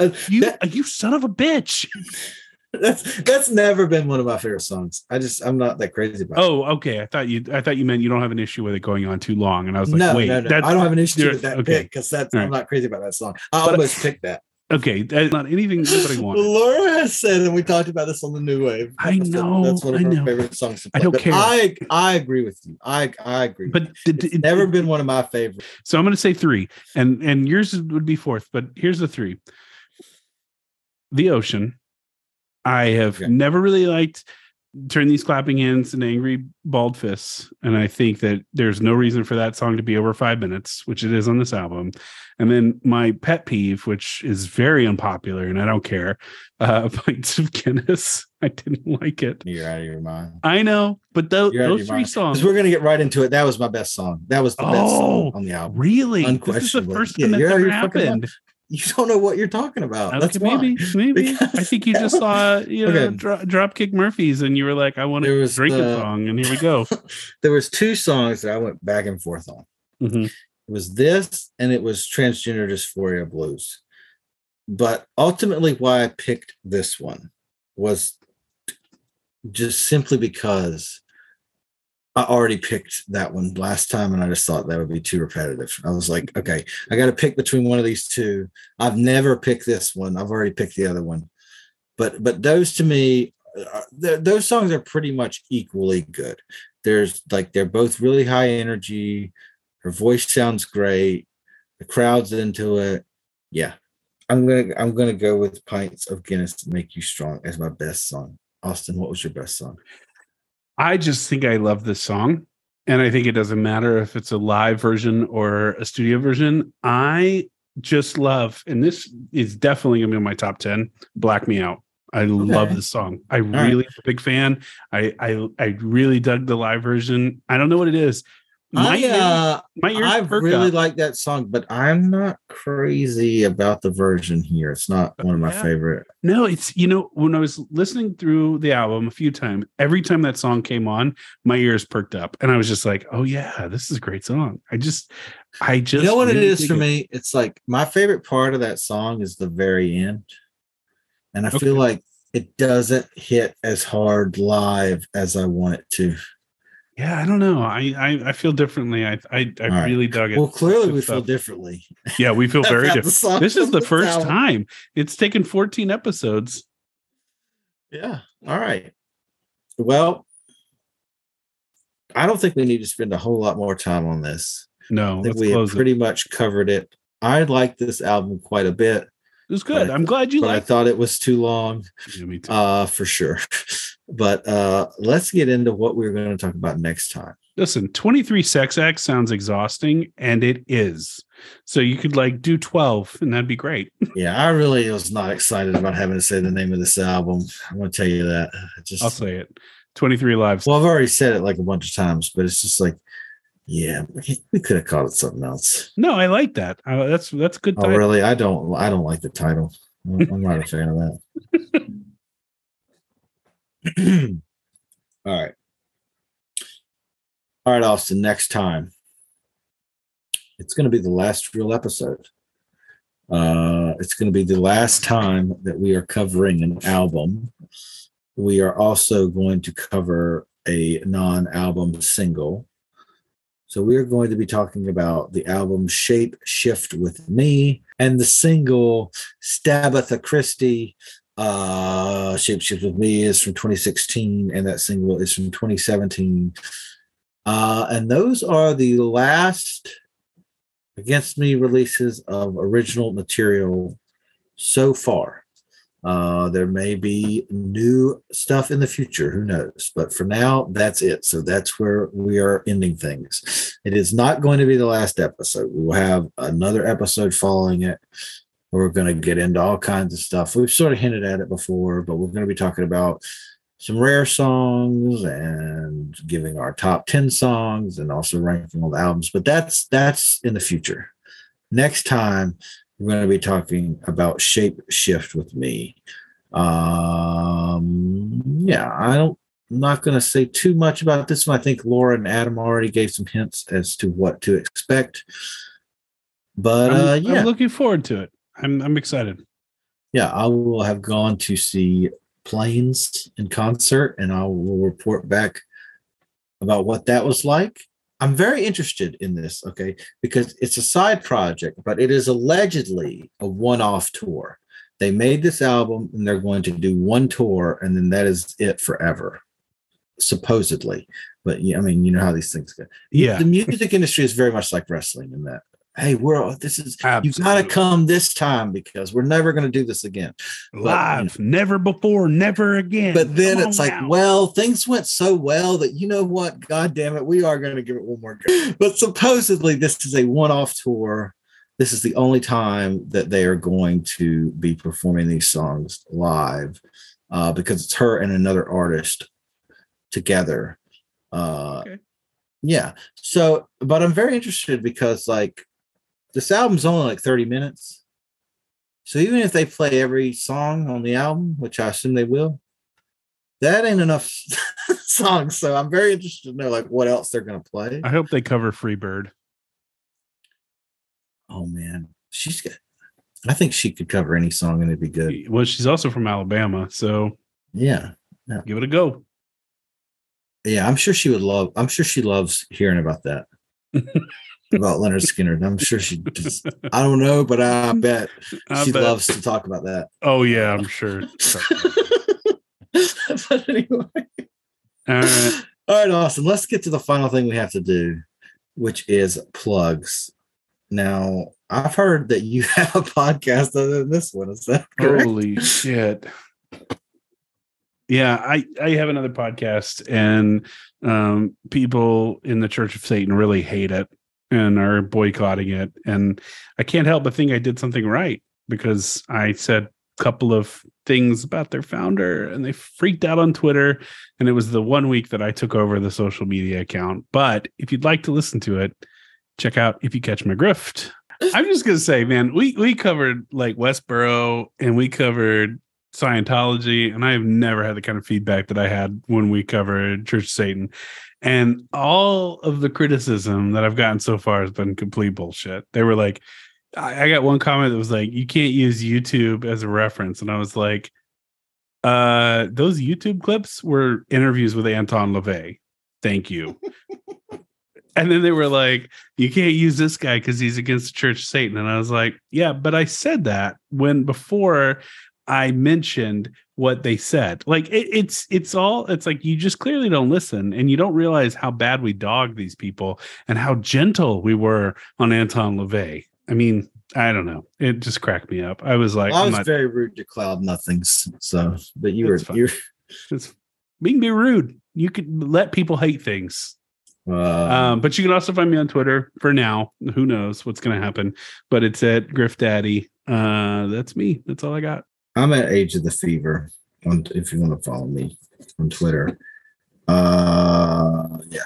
Uh, You that- you son of a bitch. that's that's never been one of my favorite songs. I just I'm not that crazy about it. Oh, okay. I thought you I thought you meant you don't have an issue with it going on too long. And I was like, no, wait, no, no. that's I don't have an issue with that okay. pick because that's All I'm not crazy about that song. I But- almost picked that. Okay. That's not anything anybody wanted. Laura has said, and we talked about this on the new wave. I know, that's one of I her know. favorite songs. I don't But care. I I agree with you. I I agree. But did, it's it- never been one of my favorites. So I'm going to say three, and and yours would be fourth. But here's the three: the ocean. I have Okay. never really liked turn these clapping hands and angry balled fists, and I think that there's no reason for that song to be over five minutes, which it is on this album. And then my pet peeve, which is very unpopular, and I don't care, uh, pints of Guinness. I didn't like it. You're out of your mind. I know, but tho- You're out of those three mind. songs. We're gonna get right into it. That was my best song. That was the best Oh, song on the album. Really? This is the first Yeah, time that's you're out of ever happened. You don't know what you're talking about. That's okay, why. maybe, maybe. I think you just saw, you know, Okay. dro- Dropkick Murphys, and you were like, "I want to drink a song," and here we go. there was two songs that I went back and forth on. Mhm. It was this and it was transgender dysphoria blues. But ultimately, why I picked this one was just simply because I already picked that one last time and I just thought that would be too repetitive. I was like, okay, I got to pick between one of these two. I've never picked this one. I've already picked the other one. But but those to me, uh, th- those songs are pretty much equally good. There's like they're both really high energy. Her voice sounds great. The crowd's into it. Yeah, I'm gonna I'm gonna go with "Pints of Guinness Make You Strong" as my best song. Austin, what was your best song? I just think I love this song, and I think it doesn't matter if it's a live version or a studio version. I just love, and this is definitely gonna be in my top ten. Black Me Out. I love this song. I right. really am a big fan. I I I really dug the live version. I don't know what it is. My I, ears- uh, my ears I really up. like that song, but I'm not crazy about the version here. It's not one of my Yeah. favorite. No, it's you know when I was listening through the album a few times, every time that song came on, my ears perked up, and I was just like, "Oh yeah, this is a great song." I just, I just, you know what really it is dig for me? It's like my favorite part of that song is the very end. And I Okay. feel like it doesn't hit as hard live as I want it to. Yeah, I don't know. I I, I feel differently. I I, I right. really dug it. Well, clearly we feel differently. Yeah, we feel very different. This is the first album. time. It's taken 14 episodes. Yeah. All right. Well, I don't think we need to spend a whole lot more time on this. No, I think let's we have close it. pretty much covered it. I like this album quite a bit, It was good. I'm glad you but I thought it was too long. Yeah, me too. uh for sure but uh let's get into what we're going to talk about next time Listen, 23 sex acts sounds exhausting, and it is. So you could like do 12 and that'd be great. Yeah, I really was not excited about having to say the name of this album. I'm gonna tell you that. Just I'll say it. 23 lives. well, I've already said it like a bunch of times, but it's just like, yeah, we could have called it something else. No, I like that. Uh, that's that's good. Oh, really? I don't. I don't like the title. I'm I'm not a fan of that. All right. All right, Austin. Next time, it's going to be the last real episode. Uh, it's going to be the last time that we are covering an album. We are also going to cover a non-album single. So we are going to be talking about the album Shape Shift with Me and the single Stabitha Christie. Uh, Shape Shift with Me is from 2016, and that single is from 2017. Uh, and those are the last Against Me releases of original material so far. Uh, there may be new stuff in the future, who knows? But for now, that's it. So that's where we are ending things. It is not going to be the last episode. We will have another episode following it. We're going to get into all kinds of stuff. We've sort of hinted at it before, but we're going to be talking about some rare songs and giving our top 10 songs and also ranking all the albums. But that's that's in the future. Next time we're going to be talking about shape shift with me. Um, yeah, I don't. I'm not going to say too much about this one. I think Laura and Adam already gave some hints as to what to expect. But I'm, uh, I'm yeah, looking forward to it. I'm I'm excited. yeah, I will have gone to see Plains in concert, and I will report back about what that was like. I'm very interested in this, okay, because it's a side project, but it is allegedly a one-off tour. They made this album, and they're going to do one tour, and then that is it forever, supposedly. But yeah, I mean, you know how these things go. Yeah. The music industry is very much like wrestling in that. Hey, we're this is you've got to come this time because we're never going to do this again. Live, never before, never again. But then Come it's like, now. well, things went so well that you know what? God damn it, we are going to give it one more go. But supposedly, this is a one off tour. This is the only time that they are going to be performing these songs live uh, because it's her and another artist together. Uh, Okay. Yeah. So, but I'm very interested because, like, this album's only like 30 minutes. So even if they play every song on the album, which I assume they will, that ain't enough songs. So I'm very interested to know like what else they're gonna play. I hope they cover Free Bird. Oh man, she's got. I think she could cover any song and it'd be good. Well, she's also from Alabama, so Yeah, give it a go. yeah. I'm sure she would love. I'm sure she loves hearing about that. about Lynyrd Skynyrd. I'm sure she. Just, I don't know, but I bet I she bet. loves to talk about that. Oh yeah, I'm sure. but anyway. All right. All right, Austin, let's get to the final thing we have to do, which is plugs. Now, I've heard that you have a podcast other than this one. Is that correct? Holy shit. Yeah, I I have another podcast and um people in the Church of Satan really hate it and are boycotting it and I can't help but think I did something right because I said a couple of things about their founder and they freaked out on Twitter and it was the one week that I took over the social media account. But if you'd like to listen to it, check out if you catch my grift. I'm just gonna say, man, we we covered like Westboro and we covered Scientology, and I have never had the kind of feedback that I had when we covered Church of Satan. And all of the criticism that I've gotten so far has been complete bullshit. They were like, I, I got one comment that was like, you can't use YouTube as a reference. And I was like, uh, those YouTube clips were interviews with Anton LaVey. Thank you. and then they were like, you can't use this guy because he's against the Church of Satan. And I was like, yeah, but I said that when before I mentioned what they said. Like it, it's it's all it's like you just clearly don't listen and you don't realize how bad we dog these people and how gentle we were on Anton LaVey. I mean, I don't know. It just cracked me up. I was like, well, I was not... very rude to Cloud Nothings. So, but you were you. It's we can be rude. You could let people hate things. Uh, um, but you can also find me on Twitter for now. Who knows what's going to happen? But it's at Grift Daddy. Uh, that's me. That's all I got. I'm at Age of the Fever on if you want to follow me on Twitter. Uh yeah,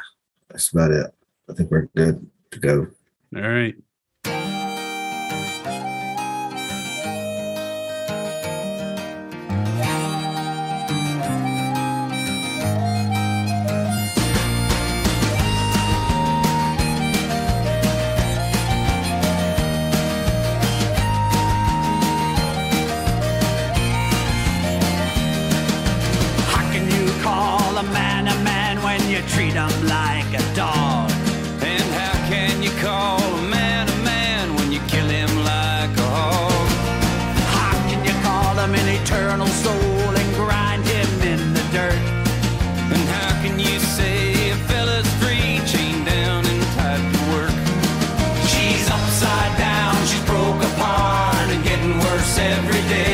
that's about it. I think we're good to go. All right. every day.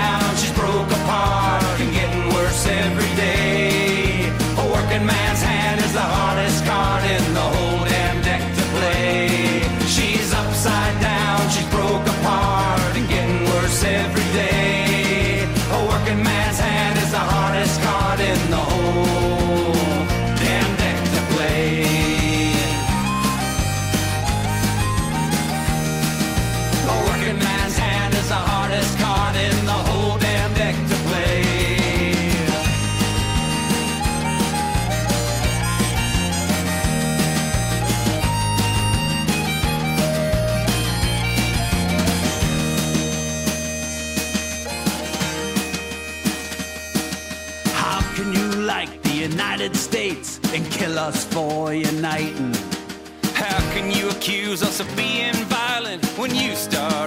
kill us for uniting. How can you accuse us of being violent when you start?